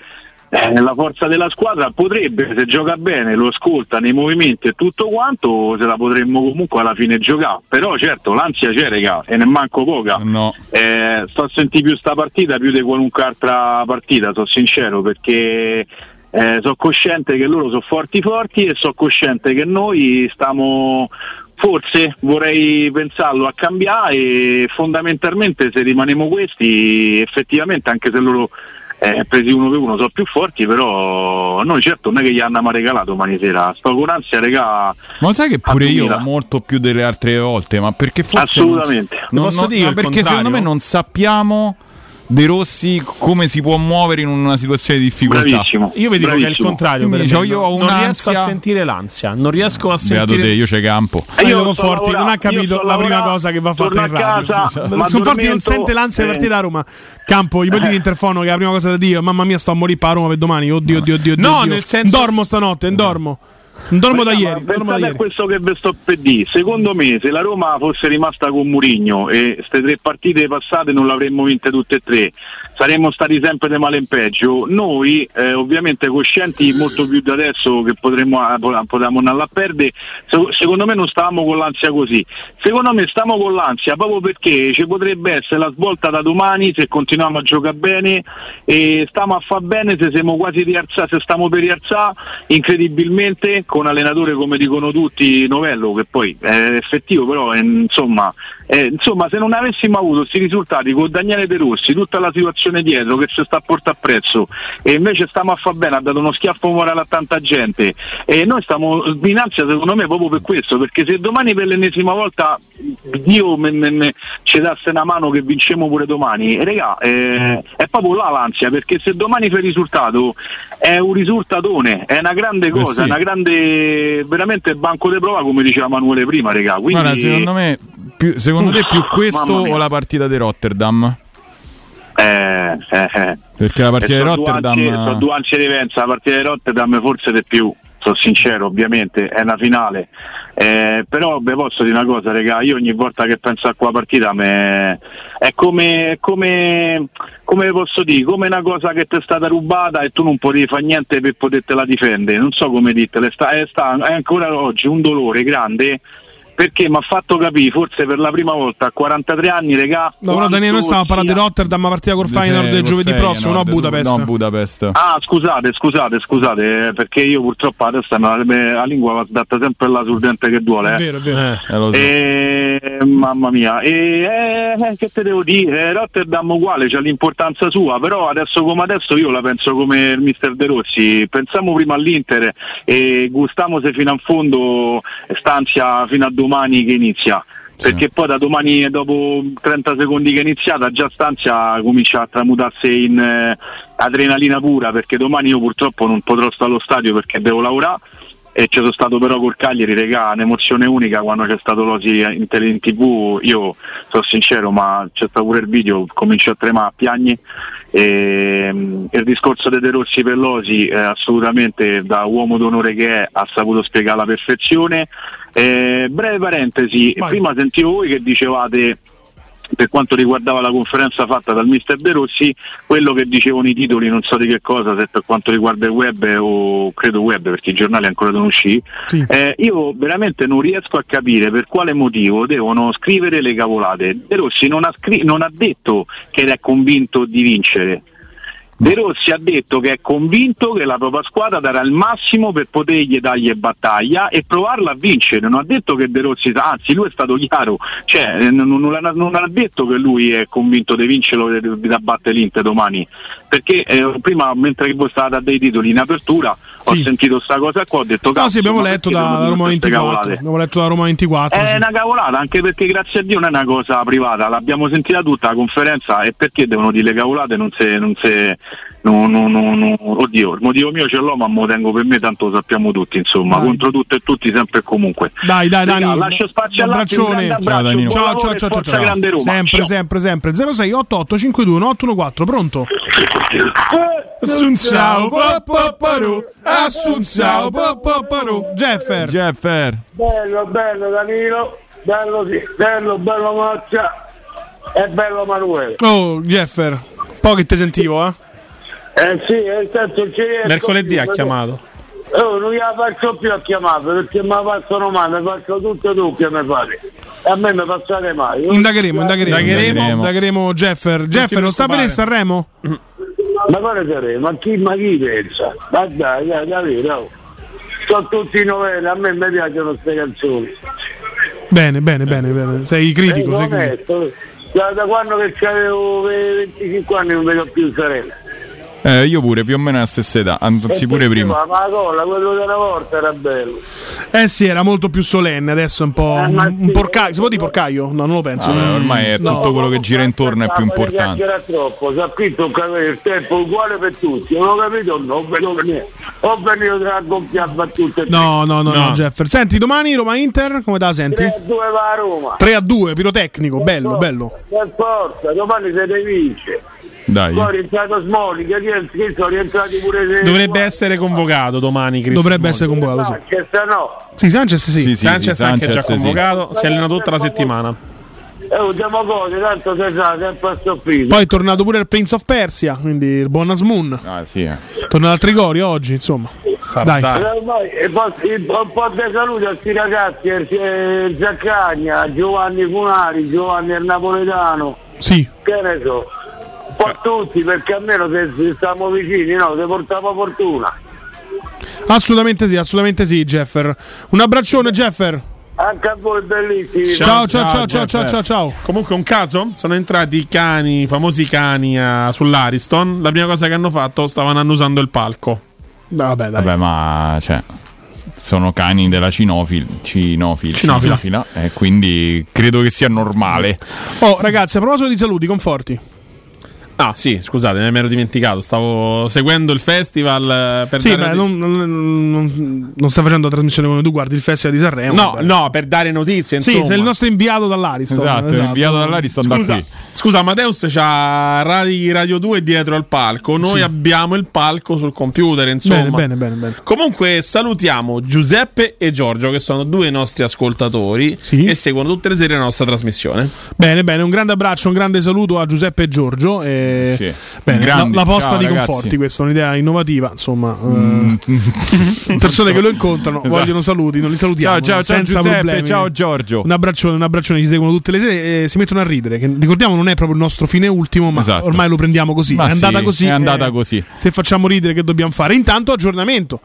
eh, la forza della squadra potrebbe, se gioca bene, lo ascolta nei movimenti e tutto quanto, se la potremmo comunque alla fine giocare. Però certo l'ansia c'è, raga, e ne manco poca. No. Eh, sto a sentire più sta partita più di qualunque altra partita, sono sincero, perché eh, sono cosciente che loro sono forti forti e sono cosciente che noi stiamo forse vorrei pensarlo a cambiare e fondamentalmente se rimaniamo questi effettivamente anche se loro eh, presi uno per uno sono più forti però noi certo non è che gli hanno mai regalato domani sera sto con ansia regà Ma sai che pure io 2000. molto più delle altre volte, ma perché forse non- Assolutamente. non- Posso non- dire ma il perché secondo me non sappiamo De Rossi come si può muovere in una situazione di difficoltà. Bravissimo. Io vi dico che è il contrario. Quindi, cioè, io ho non riesco a sentire l'ansia. Non riesco a Beato sentire. te, io c'è campo. E io Io sto Forti non ha capito la prima cosa che va fatta in a radio. casa, Esatto. ma Sono forti non sente l'ansia eh. di partita da Roma. Campo, gli puoi dire interfono che è la prima cosa da dire. Mamma mia, sto a morire per la Roma per domani. Oddio, oddio, oddio. No, oddio. nel senso- Dormo stanotte, dormo. Dormo da ieri. Dormo da ieri. questo che vi sto per dire. Secondo me, se la Roma fosse rimasta con Murigno e queste tre partite passate non l'avremmo vinte tutte e tre, saremmo stati sempre di male in peggio. Noi, eh, ovviamente coscienti molto più di adesso che potremmo po- potevamo andare a perdere, se- secondo me non stavamo con l'ansia così. Secondo me stiamo con l'ansia proprio perché ci potrebbe essere la svolta da domani se continuiamo a giocare bene e stiamo a far bene se siamo quasi rialzati, se stiamo per rialzare incredibilmente con allenatore come dicono tutti Novello che poi è effettivo però è, insomma, è- insomma se non avessimo avuto questi risultati con Daniele De Rossi tutta la situazione dietro che si sta a portare a prezzo e invece stiamo a far bene ha dato uno schiaffo morale a tanta gente e noi stiamo in ansia secondo me proprio per questo perché se domani per l'ennesima volta Dio me- me- me- ci dasse una mano che vincemo pure domani regà eh, è proprio là l'ansia perché se domani fai il risultato è un risultatone è una grande cosa sì. è una grande veramente banco di prova come diceva Manuele prima regà quindi Guarda, secondo me, più, secondo te più questo o la partita di Rotterdam? Eh, eh, eh. Perché la partita E di Rotterdam- anni- so due anni di Venza, la partita di Rotterdam forse di più, sono sincero, ovviamente, è una finale. Eh, però vi posso dire una cosa, regà, io ogni volta che penso a quella partita me- è come, come, come posso dire, come una cosa che ti è stata rubata e tu non potevi fare niente per potertela difendere. Non so come dirtele, sta, è, sta- è ancora oggi un dolore grande. Perché mi ha fatto capire, forse per la prima volta a 43 anni, regà. No, però Daniele, noi stiamo parlando di Rotterdam, ma partita col Feyenoord Eh, giovedì prossimo, no a Feyenoord, Budapest. No, Budapest. Ah, scusate, scusate, scusate, eh, perché io purtroppo adesso la, la lingua va data sempre là sul dente che duole. È eh. vero, è vero. Eh, lo so. E, mamma mia, e, eh, che te devo dire? Eh, Rotterdam uguale, c'ha l'importanza sua, però adesso come adesso io la penso come il mister De Rossi. Pensiamo prima all'Inter e gustiamo se fino a fondo stanzia fino a domani che inizia. Perché poi da domani, dopo 30 secondi che è iniziata, già stanzia comincia a tramutarsi in eh, adrenalina pura, perché domani io purtroppo non potrò stare allo stadio perché devo lavorare e ci sono stato però col Cagliari, regà, un'emozione unica quando c'è stato l'Osi in, tele- in tv, io sono sincero ma c'è stato pure il video, comincio a tremare, a piagne e mm, il discorso di De Rossi per l'Osi eh, assolutamente da uomo d'onore che è ha saputo spiegare alla perfezione. Eh, breve parentesi, prima sentivo voi che dicevate per quanto riguardava la conferenza fatta dal mister De Rossi, quello che dicevano i titoli non so di che cosa, se per quanto riguarda il web o credo web perché i giornali ancora devono uscire, eh, io veramente non riesco a capire per quale motivo devono scrivere le cavolate. De Rossi non ha, scri- non ha detto che era convinto di vincere. De Rossi ha detto che è convinto che la propria squadra darà il massimo per potergli dargli battaglia e provarla a vincere. Non ha detto che De Rossi, anzi lui è stato chiaro, cioè, eh, non, non non ha detto che lui è convinto di vincerlo e di- da battere l'Inter domani. Perché eh, prima, mentre voi stavate a dei titoli in apertura, ho sentito sta cosa qua, ho detto No, "Cazzo, sì, abbiamo letto da, Roma dire queste 24. cavolate?" Abbiamo letto da Roma 24. È sì. una cavolata, anche perché grazie a Dio non è una cosa privata, l'abbiamo sentita tutta la conferenza e perché devono dire le cavolate non se, non se no, no, no, no. oddio, il motivo mio ce l'ho ma me lo tengo per me, tanto lo sappiamo tutti, insomma, Dai. contro tutto e tutti sempre e comunque. Dai, dai, Dani. lascio spazio all'altro, Ciao, ciao, ciao, ciao, forza ciao. grande Roma. Sempre, Ciao. sempre, sempre. 0688 52 814, pronto? Assunzao, papaparu, Assunzao. Jeffer. Jeffer. Bello, bello Danilo, bello sì, bello, bello Maccia e bello Manuele. Oh, Jeffer. Po' che ti sentivo, eh? Eh sì, nel senso ci riesco Mercoledì più, ha chiamato. Oh, non gliela faccio più a chiamare perché mi passano male, faccio tutto tu che mi fate. E a me mi passate mai. Io- Indagheremo, indagheremo, indagheremo, indagheremo Jeffer. Jeffer, lo sta per preoccupare. Sanremo? Ma quale saremo? Ma chi, ma chi pensa? Ma dai, dai, dai, dai. Sono tutti novelli, a me mi piacciono queste canzoni. Bene, bene, bene, bene. Sei critico, Eh, sei critico. Da, da quando che avevo 25 anni non vedo più Serena. Eh, io pure, più o meno alla stessa età, anzi pure prima. Ma la colla, quello della volta era bello. Eh sì, era molto più solenne, adesso è un po'. un, un porcaio. Si può dire porcaio? No, non lo penso. Ah, ormai è No. tutto quello che gira intorno è più importante. Era troppo, sa qui tocca avere il tempo uguale per tutti. Non ho capito, non vedo niente. Ho venuto a gonfiare battute. No, no, no, no, Jeffer. Senti, domani Roma-Inter, come te la senti? 3 a 2 va a Roma. 3 a 2, pirotecnico, bello, bello. Per forza, domani se ne vince. Dai. Poi è rientrato Smoli, che che sono rientrati pure Dovrebbe essere convocato domani. Chris Dovrebbe Smalling. essere convocato, sì. Sanchez no. Sì, Sanchez sì. Sì, sì, Sanchez sì, anche già Sanchez, sì. convocato, si allena tutta la settimana. E usiamo cose, tanto si sa, sempre a soffrire. Poi è tornato pure il Prince of Persia, quindi il buon Asmoon. Ah, sì. eh. Torna al Trigorio oggi, insomma. Dai. E ormai, e poi- e un po' di salute a questi ragazzi, eh, eh, Zaccagna, Giovanni Funari, Giovanni il Napoletano, Sì. che ne so, un po' tutti perché almeno se, se stiamo vicini, no, se portava fortuna. Assolutamente sì, assolutamente sì, Jeffer. Un abbraccione, Jeffer. Anche a voi bellissimi. Ciao, ciao, ciao, ciao, ciao, ciao, ciao. Comunque un caso, sono entrati i cani, i famosi cani eh, sull'Ariston, la prima cosa che hanno fatto stavano annusando il palco. Vabbè, dai. Vabbè, ma cioè, sono cani della cinofil, cinofil, Cinofila. cinofila, e quindi credo che sia normale. Oh, ragazzi, a proposito di saluti, conforti. Ah, sì, scusate, mi ero dimenticato. Stavo seguendo il festival eh, per Sì, beh, notizie. non, non- non- non stai facendo la trasmissione come tu guardi il Festival di Sanremo. No, vabbè. no, per dare notizie. Sì, Insomma. sei il nostro inviato dall'Ariston. Esatto, inviato dall'Ariston da Scusa, qui. scusa, Mateus c'ha Radio 2 dietro al palco. Noi Sì. abbiamo il palco sul computer. Insomma, Bene, bene, bene, bene. Comunque salutiamo Giuseppe e Giorgio, che sono due nostri ascoltatori e seguono tutte le sere la nostra trasmissione. Bene, bene, un grande abbraccio, un grande saluto a Giuseppe e Giorgio. E... Sì. Bene, la, Grandi. la posta Ciao, di ragazzi. conforti, questa è un'idea innovativa. Insomma, Mm. eh, persone che lo incontrano Esatto. vogliono saluti, non li salutiamo. Ciao, ciao, ciao senza Giuseppe, problemi. ciao Giorgio. Un abbraccione, un abbraccione, ci seguono tutte le sere e si mettono a ridere. Che, ricordiamo, non è proprio il nostro fine ultimo, ma Esatto. ormai lo prendiamo così. Ma è andata sì, così. è andata eh, così. Se facciamo ridere, che dobbiamo fare? Intanto, aggiornamento.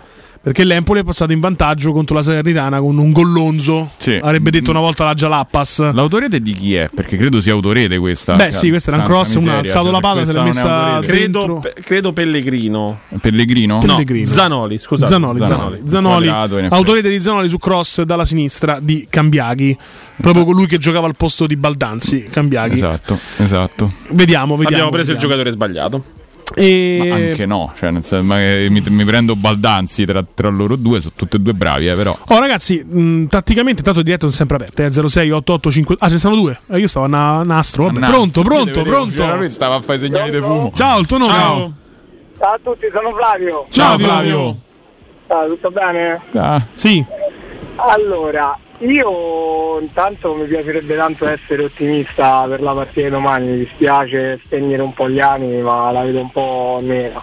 Perché l'Empoli è passato in vantaggio contro la Salernitana con un gollonzo. Sì. Avrebbe detto una volta la Jalappas. L'autorete di chi è? Perché credo sia autorete questa. Beh, sì, questo era un cross, miseria, alzato cioè, la palla, questa se è messa. Credo. Pe- credo Pellegrino. Pellegrino? No, Pellegrino. Zanoli, scusate. Zanoli, Zanoli, Zanoli, effetti. autorete di Zanoli su cross dalla sinistra di Cambiaghi, proprio colui che giocava al posto di Baldanzi. Cambiaghi. Esatto, esatto. Vediamo, vediamo. Abbiamo preso il vediamo. giocatore sbagliato. E... Ma anche no, cioè, nel senso, ma, eh, mi, mi prendo Baldanzi tra, tra loro due, sono tutti e due bravi, eh, però. Oh ragazzi, mh, tatticamente intanto dirette sono sempre aperte, eh, 06 88 Ah, ce ne stanno due. Eh, io stavo a na- nastro, vabbè. Pronto, pronto, Vedevo, pronto. lui, stava a fare i segnali di fumo. Ciao, il tuo nome. Ciao. Ciao a tutti, sono Flavio. Ciao Flavio. Ciao, tutto bene? Ah, Sì. Allora, io intanto mi piacerebbe tanto essere ottimista per la partita di domani, mi dispiace spegnere un po' gli animi, ma la vedo un po' nera.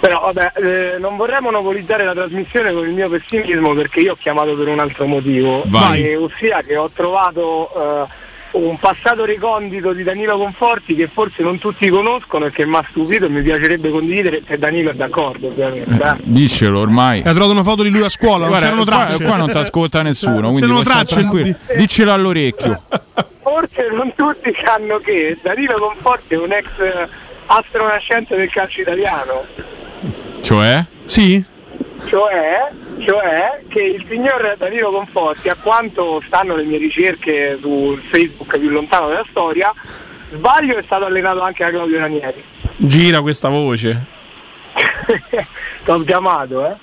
Però vabbè, eh, non vorrei monopolizzare la trasmissione con il mio pessimismo perché io ho chiamato per un altro motivo, Vai. e ossia che ho trovato eh, un passato recondito di Danilo Conforti che forse non tutti conoscono e che mi ha stupito e mi piacerebbe condividere se Danilo è d'accordo ovviamente. eh. Dicelo ormai. Hai trovato una foto di lui a scuola, non Guarda, c'erano qua, tracce. qua non ti ascolta nessuno, quindi C'erano tracce tranquillo. Diccelo all'orecchio. Forse non tutti sanno che Danilo Conforti è un ex eh, astronascente del calcio italiano, Cioè? Sì? Cioè, cioè che il signor Danilo Conforti, a quanto stanno le mie ricerche sul Facebook più lontano della storia, sbaglio è stato allenato anche da Claudio Ranieri. Gira questa voce. T'ho chiamato, eh.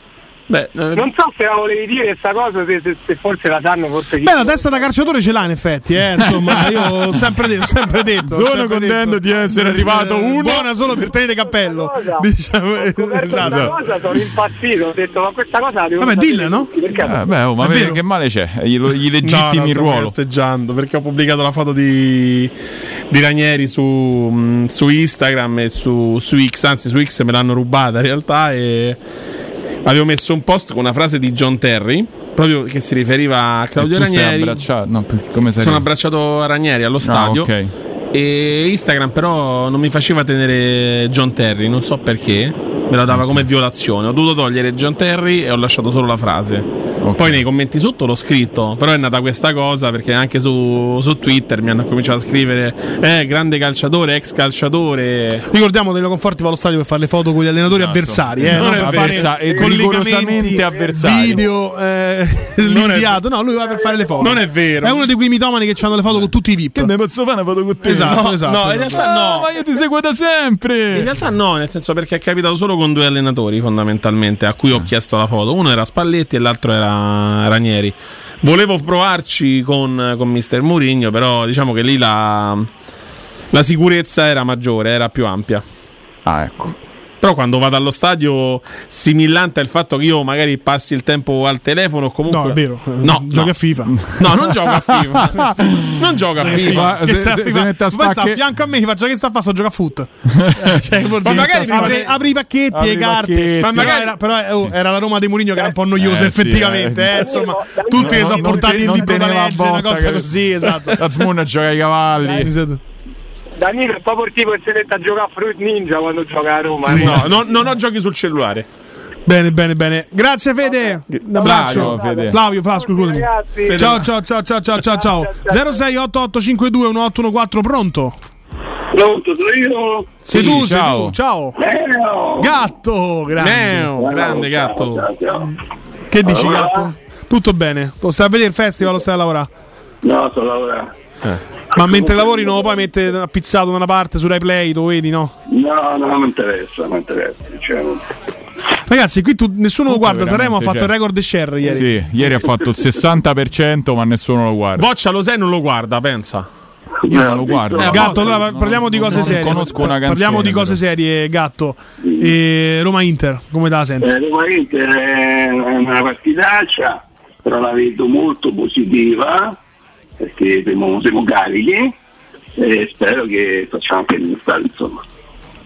Beh, eh, Non so se la volevi dire questa cosa, se, se- se forse la sanno, forse chi- Beh, la testa da calciatore ce l'ha in effetti, eh. Insomma, io ho sempre detto, sempre detto. Sono sempre contento detto. di essere arrivato Eh, uno. Buona solo per tenere cappello. Cosa? Diciamo, esatto. questa cosa, sono impazzito, ho detto ma questa cosa la devo Vabbè, dilla, no? tutti, perché Eh, beh, oh, ma vedi che male c'è? Gli, lo- gli legittimi No, no, il sto ruolo. cazzeggiando perché ho pubblicato la foto di, di Ranieri su, mh, su Instagram e su, su X, anzi su X me l'hanno rubata in realtà e avevo messo un post con una frase di John Terry proprio che si riferiva a Claudio Ranieri. abbracciato? No, come sei? Sono abbracciato a Ranieri allo stadio. Ah, ok. E Instagram però non mi faceva tenere John Terry, non so perché, me la dava come violazione. Ho dovuto togliere John Terry e ho lasciato solo la frase. Poi nei commenti sotto l'ho scritto, però è nata questa cosa perché anche su, su Twitter mi hanno cominciato a scrivere eh, grande calciatore, ex calciatore. Ricordiamo Danilo Conforti va allo stadio per fare le foto con gli allenatori avversari, eh, Non non è per avversa- fare collegamenti, avversario. video, eh, l'inviato. No, lui va per fare le foto. Non è vero. È uno di quei mitomani che hanno le foto con tutti i VIP. Che ne posso fare una foto con te? Esatto, No, esatto. no, in realtà no. ma io ti seguo da sempre. In realtà no, nel senso perché è capitato solo con due allenatori fondamentalmente a cui ho chiesto la foto. Uno era Spalletti e l'altro era Ranieri. Volevo provarci con, con Mister Mourinho, però diciamo che lì la, la sicurezza era maggiore, era più ampia. Ah, ecco. Però quando vado allo stadio si millanta il fatto che io magari passi il tempo al telefono comunque... No, è vero. No, Giochi no. a FIFA. No, non gioco a FIFA. non gioco a FIFA. Se- se- se mette a Poi sta a fianco a me, ti faccia che sta a fare, sto gioca a foot. Eh, cioè, forse- Ma magari apri, apri i pacchetti, apri le i carte. pacchetti. Ma magari era, però eh, oh, era la Roma di Mourinho che era un po' noiosa, Eh, sì, effettivamente. eh. eh, insomma, tutti che sono portati il libro da leggere, una cosa così, esatto. La Zmuna gioca ai cavalli. Danilo è proprio il tipo che si mette a giocare a Fruit Ninja quando gioca a Roma. eh. No, no, non ho giochi sul cellulare. Bene, bene, bene. Grazie Fede. Un abbraccio. Flavio, Fede. Flavio, scusami. Ciao, ciao, ciao, ciao, ciao, ciao, ciao. 068852 1814, pronto? Pronto, sono io. Sei Sì, tu, sei ciao. tu, ciao. Gatto, grande. Neo, grande gatto. Che dici, gatto? Tutto bene? Lo stai a vedere il festival o stai a lavorare? No, sto lavorando. Ma mentre lavori non lo puoi mettere appizzato da una parte su Play, lo vedi, no? No, no, non mi interessa, non mi interessa. Diciamo. Ragazzi, qui tu- nessuno lo guarda. Saremo ha fatto c'è. il record share ieri. Sì, ieri ha fatto il 60%, ma nessuno lo guarda. Boccia lo sai non lo guarda, pensa. Io non lo guardo. Eh, gatto, allora parliamo di cose non serie. conosco una canzone, parliamo di cose però. serie, gatto. E Roma Inter, come te la senti? Eh, Roma Inter è una partitaccia, però la vedo molto positiva perché siamo, siamo carichi e spero che facciamo anche il insomma.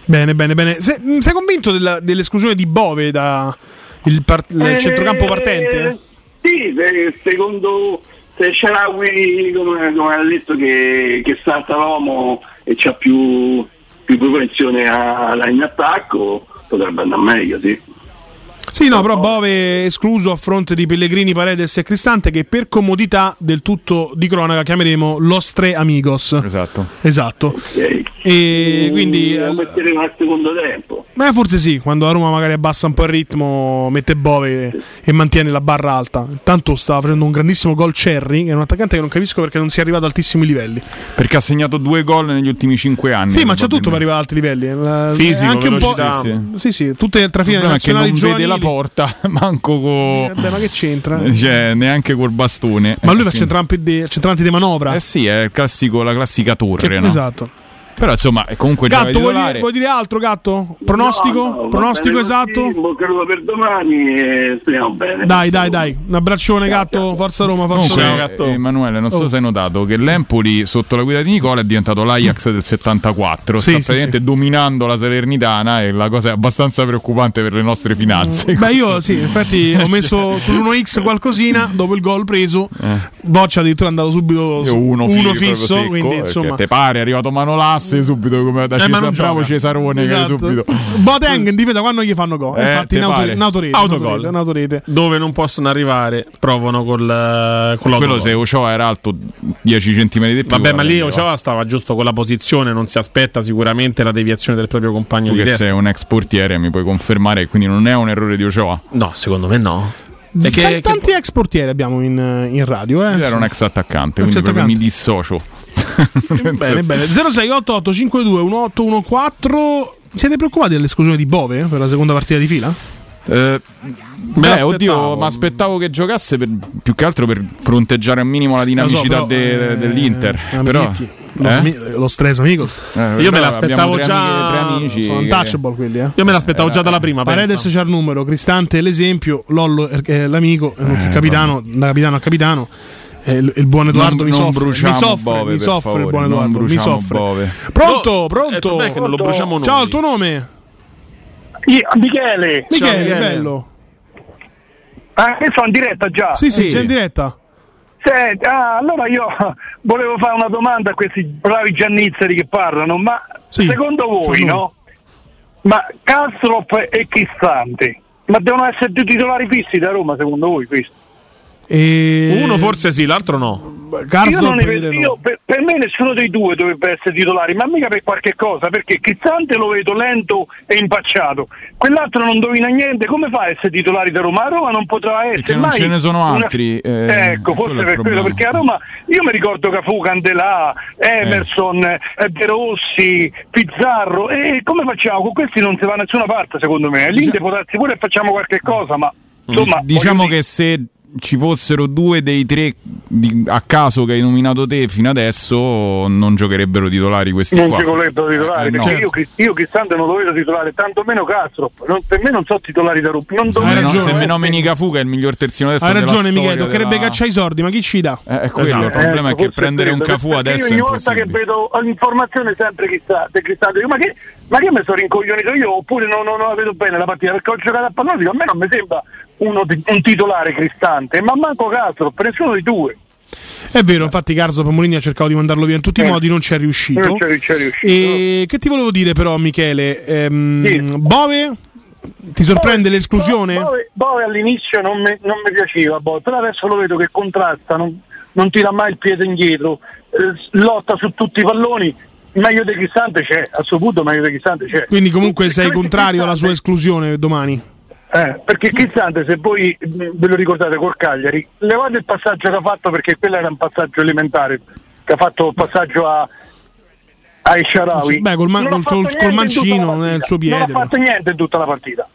Bene, bene, bene. Se- mh, sei convinto della- dell'esclusione di Bove da il, par- il Eh, centrocampo partente? Sì, se- secondo se Sharawi come, come ha detto che, che salta l'uomo e c'ha più, più propensione in attacco, potrebbe andare meglio, sì. Sì, no, però Bove è escluso a fronte di Pellegrini, Paredes e Cristante che per comodità del tutto di cronaca chiameremo Los Tre Amigos. Esatto. Esatto. E quindi lo metteremo al secondo tempo. Beh, forse sì, quando la Roma magari abbassa un po' il ritmo, mette Bove e mantiene la barra alta. Intanto stava facendo un grandissimo gol Cherry, che è un attaccante che non capisco perché non sia arrivato a altissimi livelli. Perché ha segnato due gol negli ultimi cinque anni. Sì, ma c'è tutto per arrivare ad alti livelli. eh. Fisico, anche un po'. velocità. Sì, sì, tutte le trafine nazionali vede la giovanili. porta, manco con. Eh, beh, ma che c'entra? Cioè, neanche col bastone. Ma lui Eh, fa sì. centrampi di, manovra. Eh sì, è il classico, la classica torre, Che- no? Esatto. Però insomma, è comunque Gatto, vuoi dire, vuoi dire altro, Gatto? Pronostico? No, no, Pronostico bene esatto? bocca al per domani e speriamo bene. Dai, dai, dai. Un abbraccione, Gatto. Forza Roma, forza Comunque, Roma. eh, Emanuele, non so Oh. se hai notato che l'Empoli sotto la guida di Nicola è diventato l'Ajax del 74, Sì, sta sì, praticamente dominando la Salernitana e la cosa è abbastanza preoccupante per le nostre finanze. Beh, io sì, infatti ho messo sull'1x qualcosina dopo il gol preso. Boccia addirittura è andato subito su uno, fi- proprio fisso. secco, quindi insomma. te pare, è arrivato Manolasse subito come da Eh, ma Cesar, non bravo. Cesarone che Esatto. subito. Boateng in difesa quando gli fanno gol. Eh, Infatti, in, auto, in autorete. Autogol. in autorete. Dove non possono arrivare, provano col, con Quello se Ochoa era alto 10 cm di più. Vabbè, ma lì. Ochoa stava giusto con la posizione, non si aspetta sicuramente la deviazione del proprio compagno Tu di che testa. sei un ex portiere mi puoi confermare che quindi non è un errore di Ochoa? No, secondo me no. Z- E che- tanti ex portieri abbiamo in, in radio. Eh. Io ero un ex attaccante, quindi attaccante. mi dissocio. Bene, bene. 0688 52 1814. Siete preoccupati dell'esclusione di Bove per la seconda partita di fila? Eh, beh, oddio, ma aspettavo che giocasse per- più che altro per fronteggiare al minimo la dinamicità so, però, de- eh, dell'Inter. Però, amichetти, lo, eh? lo stress amico. Eh, Io però me l'aspettavo già. amiche- tre amici Sono che- untouchable quelli, eh. Io me l'aspettavo già dalla prima. Paredes c'ha il numero, Cristante è l'esempio, Lollo è l'amico, Eh, il capitano, da capitano a capitano. Il, buon Edoardo Non- mi non soffre, bruciamo mi soffre, Bove, mi soffre il buon non Edoardo, mi bruciamo soffre. Bove. Pronto, No, pronto. eh, lo bruciamo noi. Ciao, il tuo nome? Michele. Michele, Michele. bello. Ah, che sono in diretta già? Sì, sì, Sì. in diretta. Senti, ah, allora io volevo fare una domanda a questi bravi giannizzeri che parlano, ma Sì, secondo voi, no? Ma Kastrop e Cristante, ma devono essere due titolari fissi da Roma secondo voi questo? E... Uno forse sì, l'altro no. Carso io non ne per no. per, per me nessuno dei due dovrebbe essere titolare, ma mica per qualche cosa, perché Cristante lo vedo lento e impacciato, quell'altro non indovina niente, come fa a essere titolare da Roma? A Roma non potrà essere Perché non mai ce ne sono una- altri, eh, ecco, forse per quello, perché a Roma io mi ricordo Cafu, Candelà, Emerson, eh. De Rossi, Pizzarro, e come facciamo? Con questi non si va da nessuna parte secondo me, l'Inter può darsi pure e facciamo qualche cosa, ma insomma... diciamo che se ci fossero due dei tre di- a caso che hai nominato te fino adesso non giocherebbero titolari questi non qua. volevo titolare Eh, no. perché io, Cris- io Cristante non lo vedo titolare tanto meno Kastrop non- per me non so titolari da Roma non me no- se essere- me nomini Cafu che è il miglior terzino destro Hai ragione, Michele. Toccherebbe della- cacciare i soldi, ma chi ci dà? Eh, è quello, Esatto. il problema Ecco, è che prendere un quello, Cafu perché adesso io è ogni volta che vedo l'informazione sempre Cristante, Cristante dico, ma che ma che mi sono rincoglionito io oppure non, non la vedo bene la partita perché ho giocato a pallone a me non mi sembra uno un titolare Cristante ma manco Kastrop nessuno dei due È vero, infatti Carso per Mourinho ha cercato di mandarlo via in tutti i Eh. modi, non ci è riuscito. Non c'è- c'è riuscito. E che ti volevo dire però, Michele? Ehm, Bove? Ti sorprende l'esclusione? Bove, Bove all'inizio non mi, non mi piaceva, Bove, però adesso lo vedo che contrasta, non, non tira mai il piede indietro, eh, lotta su tutti i palloni. Meglio di Cristante c'è, a suo punto meglio di Cristante c'è. Quindi comunque sei contrario alla sua esclusione domani? Eh, perché Cristante, se voi mh, ve lo ricordate col Cagliari, levate il passaggio che ha fatto perché quello era un passaggio elementare. che ha fatto il passaggio a ai Sharawi. Beh, col, man- col- col- mancino partita. suo piede. Non ha fatto niente in tutta la partita.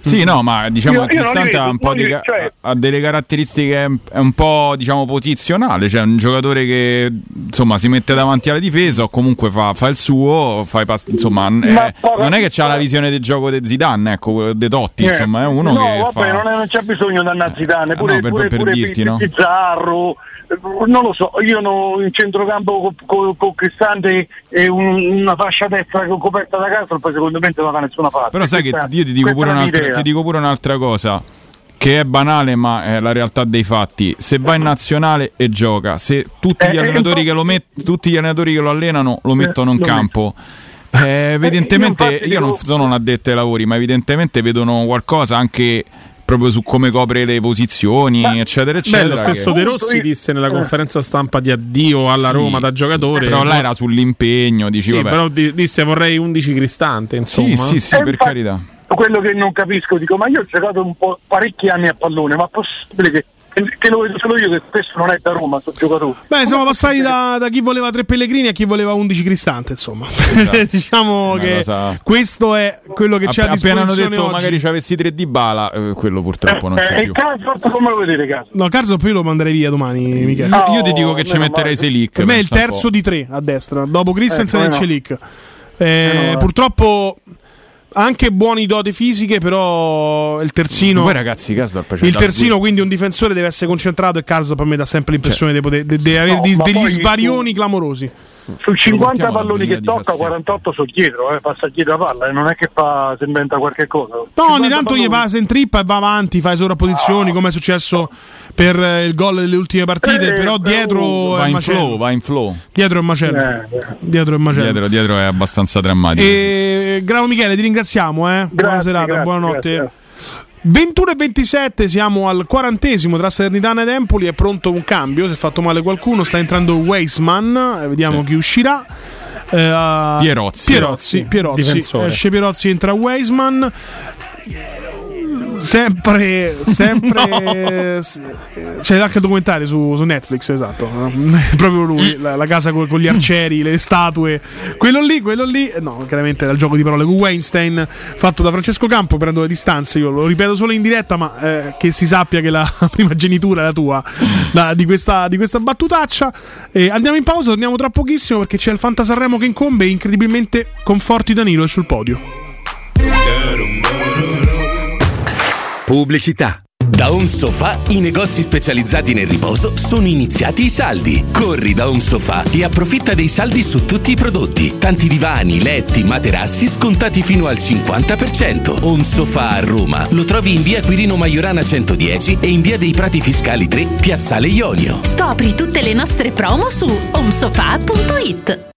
Sì, no, ma diciamo che Cristante ha, ca- cioè- ha delle caratteristiche è un po' diciamo posizionale, cioè un giocatore che insomma si mette davanti alla difesa o comunque fa, fa il suo, fa i pass- insomma è- non è che ha la visione del gioco di Zidane, ecco, De Totti, Eh, insomma, è uno no, che vabbè, fa non, è- non c'è bisogno di andare a Zidane, pure, no, per- pure, per pure dirti, no? Pizzarro, eh, non lo so, io no, in centrocampo con, con, Cristante e un- una fascia destra co- coperta da Castro, poi secondo me non va da nessuna parte. Però sai che Questa- ti- io ti dico, ti dico pure un'altra cosa. Che è banale, ma è la realtà dei fatti. Se va in nazionale e gioca, se tutti Eh, gli eh, allenatori che lo met- tutti gli allenatori che lo allenano lo mettono in lo campo. eh, evidentemente io non sono un addetto ai lavori, ma evidentemente vedono qualcosa anche proprio su come copre le posizioni, eccetera, Beh, eccetera. lo stesso che- De Rossi disse nella conferenza stampa di addio alla Sì, Roma da sì, giocatore. però là era sull'impegno, dici, Sì, però di- disse vorrei 11 cristante, insomma. sì, sì, Eh, per infatti, carità. Quello che non capisco, dico, ma io ho giocato un po' parecchi anni a pallone, ma è possibile che, che lo vedo solo io che spesso non è da Roma, sto giocatore. Beh, siamo passati da, da chi voleva tre Pellegrini a chi voleva 11 Cristante, insomma. diciamo Una che cosa- questo è quello che c'è a App- appena hanno disposizione detto oggi. magari ci avessi tre di bala, eh, quello purtroppo non Eh, c'è e più. Karsdorp come lo vedete, Caso? No, Carzo poi lo manderei via domani, Michele. No, Io ti dico che ci metterei. Selic. Per me è il terzo po'. di tre a destra, dopo Christensen Eh, e no. Celic. Eh, Eh, no. purtroppo anche buoni doti fisiche, però il terzino. Poi ragazzi, Kasdorp Il terzino, quindi un difensore deve essere concentrato e Carzo per me dà sempre l'impressione di, poter- di- di avere No, di- degli poi svarioni clamorosi. Su 50 portiamo al palloni che 2017. tocca, 48 sono dietro, eh, passa dietro la palla, eh, non è che fa, si inventa qualche cosa. No, 50 ogni tanto gli palloni- passa in trippa e va avanti, fa sovrapposizioni, come è successo per eh, il gol delle ultime partite. Eh, però dietro Va in macello. flow, va in flow. Dietro è un macello. Eh, Dietro è un macello. Dietro, dietro è abbastanza drammatico. E Gravo Michele, ti ringraziamo. Eh. Buona Grazie, serata, grazie, buonanotte. grazie. 21 e 27, siamo al quarantesimo tra Salernitana ed Empoli. È pronto un cambio. Si è fatto male qualcuno. Sta entrando Weisman. eh, Vediamo chi uscirà. Eh, Pierozzi. Pierozzi, Pierozzi. Difensore. Esce Pierozzi, entra Weisman. Sempre, sempre. s- c'è anche il documentario su, su Netflix, esatto. Proprio lui, la, la casa con, con gli arcieri, le statue. Quello lì, quello lì. eh, No, chiaramente era il gioco di parole con Weinstein, fatto da Francesco Campo, prendo le distanze. Io lo ripeto solo in diretta, ma eh, che si sappia che la prima genitura è la tua la- di, questa, di questa battutaccia. E andiamo in pausa, torniamo tra pochissimo perché c'è il Fanta Sanremo che incombe e incredibilmente Conforti Danilo è sul podio. Pubblicità. Da Home Sofa i negozi specializzati nel riposo sono iniziati i saldi. Corri da Home Sofa e approfitta dei saldi su tutti i prodotti. Tanti divani, letti, materassi scontati fino al 50%. Home Sofa a Roma. Lo trovi in via Quirino Maiorana 110 e in via dei Prati Fiscali 3, Piazzale Ionio. Scopri tutte le nostre promo su omsofa.it.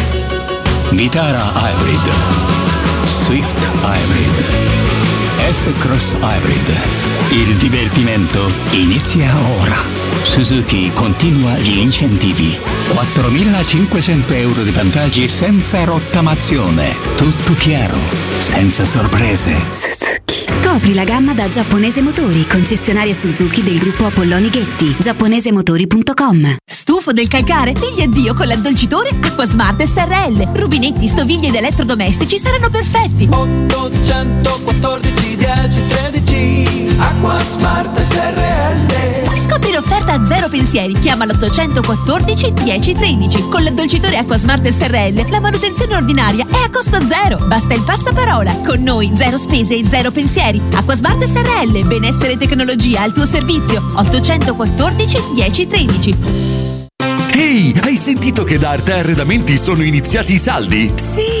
Vitara Hybrid. Swift Hybrid. S-Cross Hybrid. Il divertimento inizia ora. Suzuki continua gli incentivi. 4.500 euro di vantaggi senza rottamazione. Tutto chiaro, senza sorprese. Scopri la gamma da Giapponese Motori, concessionaria Suzuki del gruppo Apolloni Ghetti. giapponesemotori.com Stufo del calcare? Digli addio con l'addolcitore Acquasmart SRL. Rubinetti, stoviglie ed elettrodomestici saranno perfetti. 814 10 13 Acqua Smart SRL Scopri l'offerta a zero pensieri. Chiama l'814 10 13. Con l'addolcitore Acquasmart SRL la manutenzione ordinaria è a costo zero. Basta il passaparola. Con noi zero spese e zero pensieri. Acquasmart SRL. Benessere e tecnologia al tuo servizio. 814 10 13. Ehi, hai sentito che da Arte Arredamenti sono iniziati i saldi? Sì,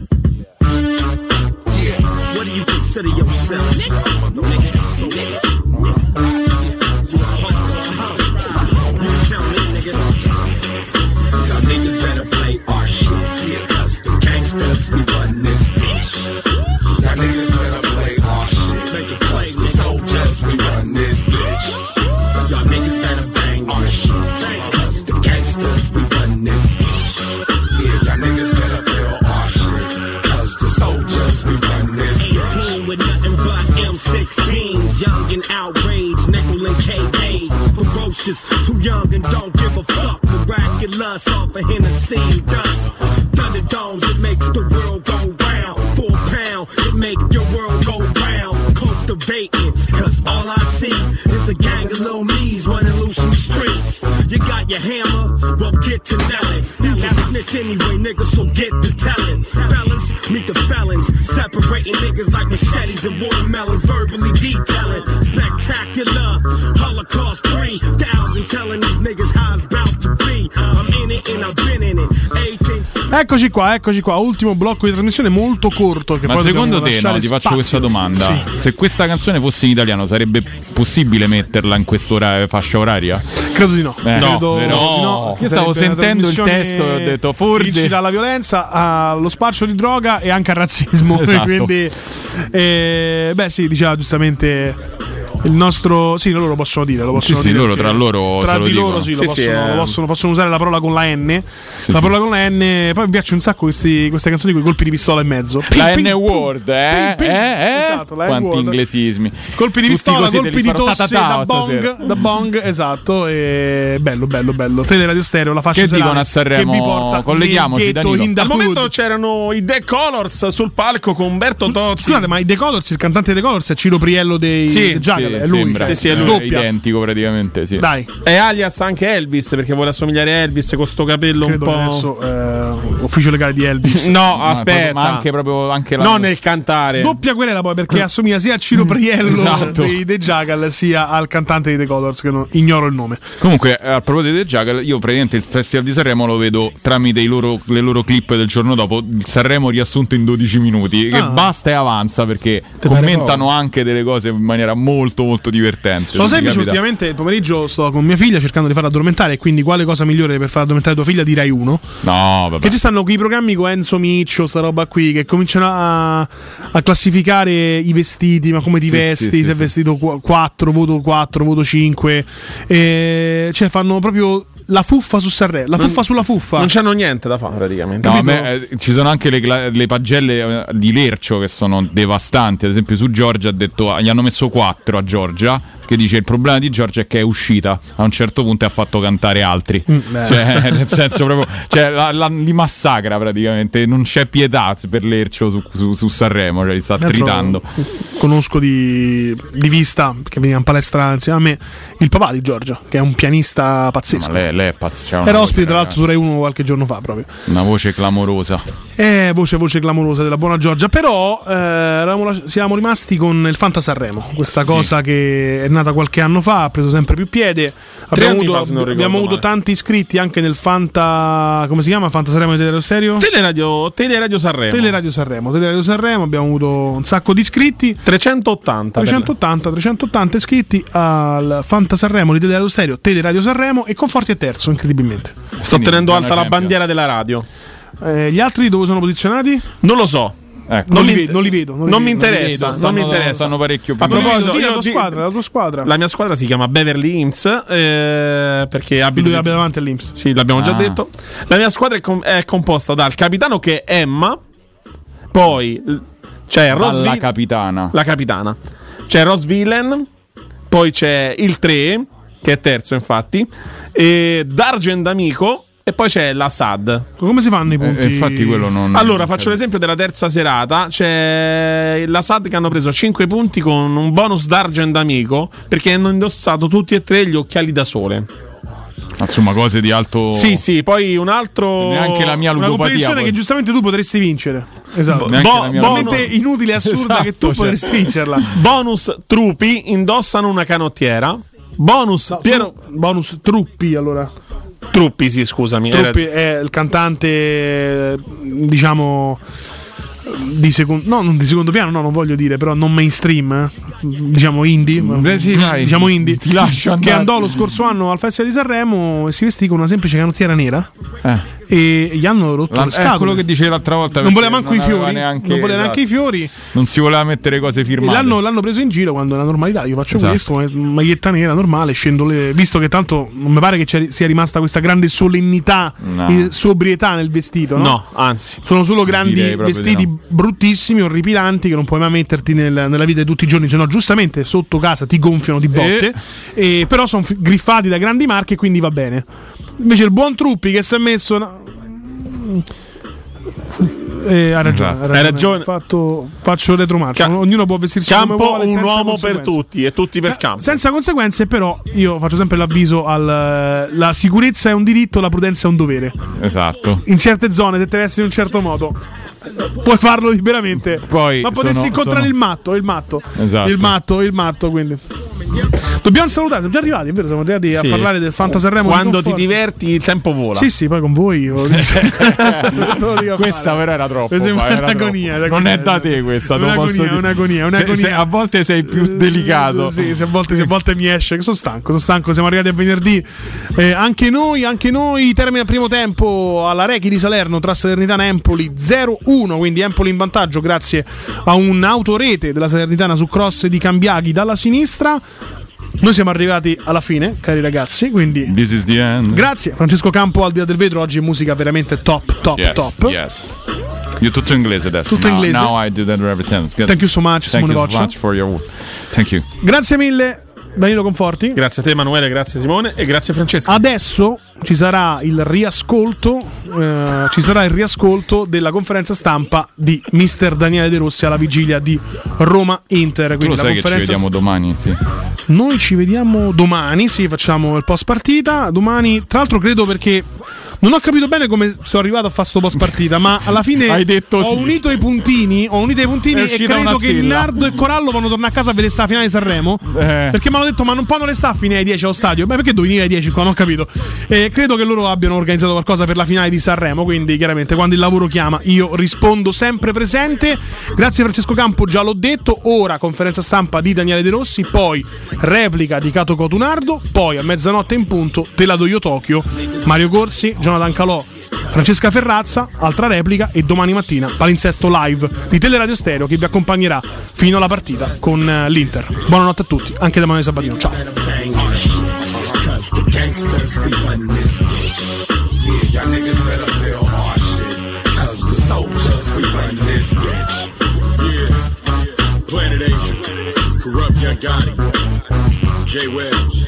myself. And outraged, nickel and K days. Ferocious, too young and don't give a fuck. Miraculous off of Hennessy dust. Thunderdomes, it makes the world go round. Four pound, it make your world go round. Cultivating, cause all I see is a gang of little me's running loose in the streets. You got your hammer, well get to. You a snitch anyway, nigga, so get to telling. Fellas, meet the felons. Separating niggas like machetes and watermelons, verbally detailing. Spectacular, Holocaust 3000, telling these niggas how it's about to be. I'm in it and I've been in it. Eccoci qua, eccoci qua. Ultimo blocco di trasmissione molto corto. Che Ma poi secondo te, no, ti faccio spazio. questa domanda: Sì. se questa canzone fosse in italiano, sarebbe possibile metterla in questa fascia oraria? Credo di no. Eh, Credo no, di no. Io stavo sentendo il testo e ho detto, forse- incita alla violenza, allo spaccio di droga e anche al razzismo. Esatto. Quindi, eh, beh, sì, diceva giustamente. Il nostro, sì, loro lo possono dire. Lo possono Sì, sì, dire loro perché tra loro tra lo di loro sì, Sì, lo, sì, possono, eh. lo possono, possono usare la parola con la N. la sì. parola con la N. Poi mi piace un sacco questi- queste canzoni con i colpi di pistola in mezzo. La Ping, ping, N-word, eh? ping, ping. eh? eh? Esatto, la Quanti N-word. inglesismi. Colpi di Tutti pistola, colpi di tosse da bong, da bong, esatto. E bello, bello, bello. Tele Radio Stereo, la fascia Che dicono a Sanremo? Che vi porta Colleghiamoci, Al momento c'erano i The Colors sul palco con Umberto Tozzi. Scusate, ma i The Colors, il cantante dei The Colors è Ciro Priello dei Sì, Sì, è lui. sembra. Sì, sì, è È lui. Identico praticamente, sì. Dai, E alias anche Elvis perché vuole assomigliare a Elvis con sto capello credo un che po'. adesso eh, ufficio legale di Elvis. No, Ma aspetta. proprio- Ma anche proprio anche la non nel cantare. Doppia querela poi perché assomiglia sia a Ciro Priello Esatto. dei The Jackal sia al cantante dei The Colors che non, ignoro il nome. Comunque, eh, a proposito del Jackal, io praticamente il Festival di Sanremo lo vedo tramite i loro- le loro clip del giorno dopo. Il Sanremo riassunto in 12 minuti. Che Ah. basta e avanza perché commentano anche delle cose in maniera molto, molto divertente. Lo sai capita. ultimamente il pomeriggio sto con mia figlia cercando di farla addormentare quindi quale cosa migliore per far addormentare tua figlia direi uno No, vabbè. che ci stanno quei programmi con Enzo Miccio sta roba qui che cominciano a, a classificare i vestiti ma come ti Sì, vesti sì, se è sì. vestito qu- 4 voto 4 voto 5 e cioè fanno proprio la fuffa su Sanremo, la Non- fuffa sulla fuffa. Non c'hanno niente da fare praticamente. No, me, eh, ci sono anche le, le pagelle eh, di Lercio che sono devastanti. Ad esempio, su Giorgia ha detto gli hanno messo 4 a Giorgia. Che dice il problema di Giorgia è che è uscita a un certo punto e ha fatto cantare altri. Mm, beh. cioè, nel senso proprio, cioè, la- la- li massacra praticamente. Non c'è pietà per Lercio su, su- su Sanremo, cioè li sta Tra l'altro, tritando. Conosco di, di vista, che veniva in palestra insieme a me, il papà di Giorgia, che è un pianista pazzesco. Ma lei, una Era ospite tra l'altro su Rai 1 qualche giorno fa proprio. Una voce clamorosa. Eh, voce, voce clamorosa della buona Giorgia. Però eh, siamo rimasti con il Fanta Sanremo, questa cosa che è nata qualche anno fa, ha preso sempre più piede. Abbiamo avuto, abbiamo avuto tanti iscritti anche nel Fanta. come si chiama? Fanta Sanremo di Teleradio Stereo? Teleradio, Teleradio Sanremo. Teleradio Sanremo. Teleradio Sanremo, abbiamo avuto un sacco di iscritti. 380. 380, 380 iscritti al Fanta Sanremo di Teleradio Stereo, Teleradio Sanremo e Conforti è terzo, incredibilmente. Sto tenendo alta la bandiera della radio. Eh, gli altri dove sono posizionati? Non lo so. Ecco. Non, li mi- vedo, non li vedo. Non, li non mi vedo. interessa, vedo, non mi stanno- interessa. stanno parecchio più A proposito, la tua squadra, la tua squadra. la mia squadra si chiama Beverly Imps eh, perché abito Lui abbia davanti all'Inps. Sì, l'abbiamo già Ah. detto. La mia squadra è, com- è composta dal capitano che è Emma, poi c'è Dalla Rosvi- capitana. la capitana. C'è Ross Villain, poi c'è il 3, che è terzo infatti, e Dargen D'Amico, e poi c'è la SAD. Come si fanno i punti? Eh, infatti quello non... Allora, faccio l'esempio della terza serata. C'è la SAD che hanno preso 5 punti con un bonus d'argent amico perché hanno indossato tutti e tre gli occhiali da sole. Insomma, cose di alto... Sì, sì, poi un altro. Neanche la mia Una ludopatia. competizione poi. che giustamente tu potresti vincere. Esatto. Bo- bo- Talmente inutile e assurda Esatto, che tu cioè. potresti vincerla. Bonus trupi indossano una canottiera. Bonus Piero. Bonus Truppi allora. Truppi, sì, scusami. era- Truppi è il cantante, eh, diciamo. Di secondo, no, non di secondo piano, no, non voglio dire, però non mainstream, eh. diciamo indie. Beh, sì, vai. diciamo indie. Ti lascio Che andare. andò lo scorso anno al Festival di Sanremo e si vestì con una semplice canottiera nera Eh. E gli hanno rotto La- le è scatole. quello che dicevi l'altra volta. non voleva manco i fiori, neanche- non voleva neanche i esatto. fiori. Non si voleva mettere cose E firmate. l'hanno, l'hanno preso in giro quando è la normalità. Io faccio Esatto. questo, eh, maglietta nera normale, scendo le. Visto che tanto non mi pare che sia rimasta questa grande solennità No. e sobrietà nel vestito, no? No, anzi. Sono solo grandi vestiti no. bruttissimi, orripilanti, che non puoi mai metterti nel- nella vita di tutti i giorni, se no giustamente sotto casa ti gonfiano di botte. E, però sono griffati da grandi marche, quindi va bene. Invece il buon Truppi che si è messo. Eh, ha ragione, Esatto. ha Hai ragione. Fatto- faccio retromarcia. Ca- Ognuno può vestirsi come Campo vuole. un uomo per tutti e tutti per Se- campo. Senza conseguenze, però, io faccio sempre l'avviso al la sicurezza è un diritto, la prudenza è un dovere. Esatto. In certe zone, se te vesti in un certo modo, puoi farlo liberamente. Poi ma potessi sono- incontrare sono- il matto, il matto. Esatto. Il matto, il matto, quindi. Dobbiamo salutare, siamo già arrivati, è vero? Siamo arrivati a Sì. parlare del Fanta Sanremo. di Quando ti diverti, il tempo vola. Sì, sì, poi con voi. io- a Questa però era troppo. Sembra era un'agonia, troppo. un'agonia. Non è da te questa. te Un'agonia, posso dire. un'agonia, Se- un'agonia. se a volte sei più delicato. Sì, se a volte, se a volte mi esce, che sono stanco, sono stanco, siamo arrivati a venerdì. Eh, anche noi, anche noi, termina il primo tempo alla Rechi di Salerno tra Salernitana e Empoli 0-1, quindi Empoli in vantaggio grazie a un'autorete della Salernitana su cross di Cambiaghi dalla sinistra. Noi siamo arrivati alla fine, cari ragazzi, quindi grazie Francesco Campo al di là del vetro, oggi musica veramente top, top, yes, top. Yes. Io tutto inglese adesso. Tutto now, inglese. Now I do that represent. Thank you so much, Thank Simone you so much your. Thank you. Grazie mille Danilo Conforti. Grazie a te, Emanuele, grazie Simone e grazie Francesco. Adesso ci sarà il riascolto, eh, ci sarà il riascolto della conferenza stampa di mister Daniele De Rossi alla vigilia di Roma Inter. Tu Quindi lo la sai che ci vediamo domani? Sì. Noi ci vediamo domani, sì, facciamo il post partita. Domani, tra l'altro, credo perché. Non ho capito bene come sono arrivato a fare sto post partita, ma alla fine ho sì. unito i puntini, ho unito i puntini e credo che. Nardo e Corallo vanno tornare a casa a vedere sta finale di Sanremo. Eh. Perché mi hanno detto, ma non possono restare a fine ai 10 allo stadio. Beh, perché devo venire ai 10 qua? Non ho capito. Eh, credo che loro abbiano organizzato qualcosa per la finale di Sanremo. Quindi, chiaramente, quando il lavoro chiama, io rispondo sempre presente. Grazie, Francesco Campo, già l'ho detto. Ora, conferenza stampa di Daniele De Rossi. Poi, replica di Cato Cotunardo. Poi, a mezzanotte in punto, te la do io Tokyo. Mario Corsi, Jonathan Calò. Francesca Ferrazza, altra replica e domani mattina palinsesto live di Teleradio Stereo che vi accompagnerà fino alla partita con eh, l'Inter. Buonanotte a tutti, anche da Manuele Sabatino. Ciao. Planet Asia, Corrupt Young Jay Wells.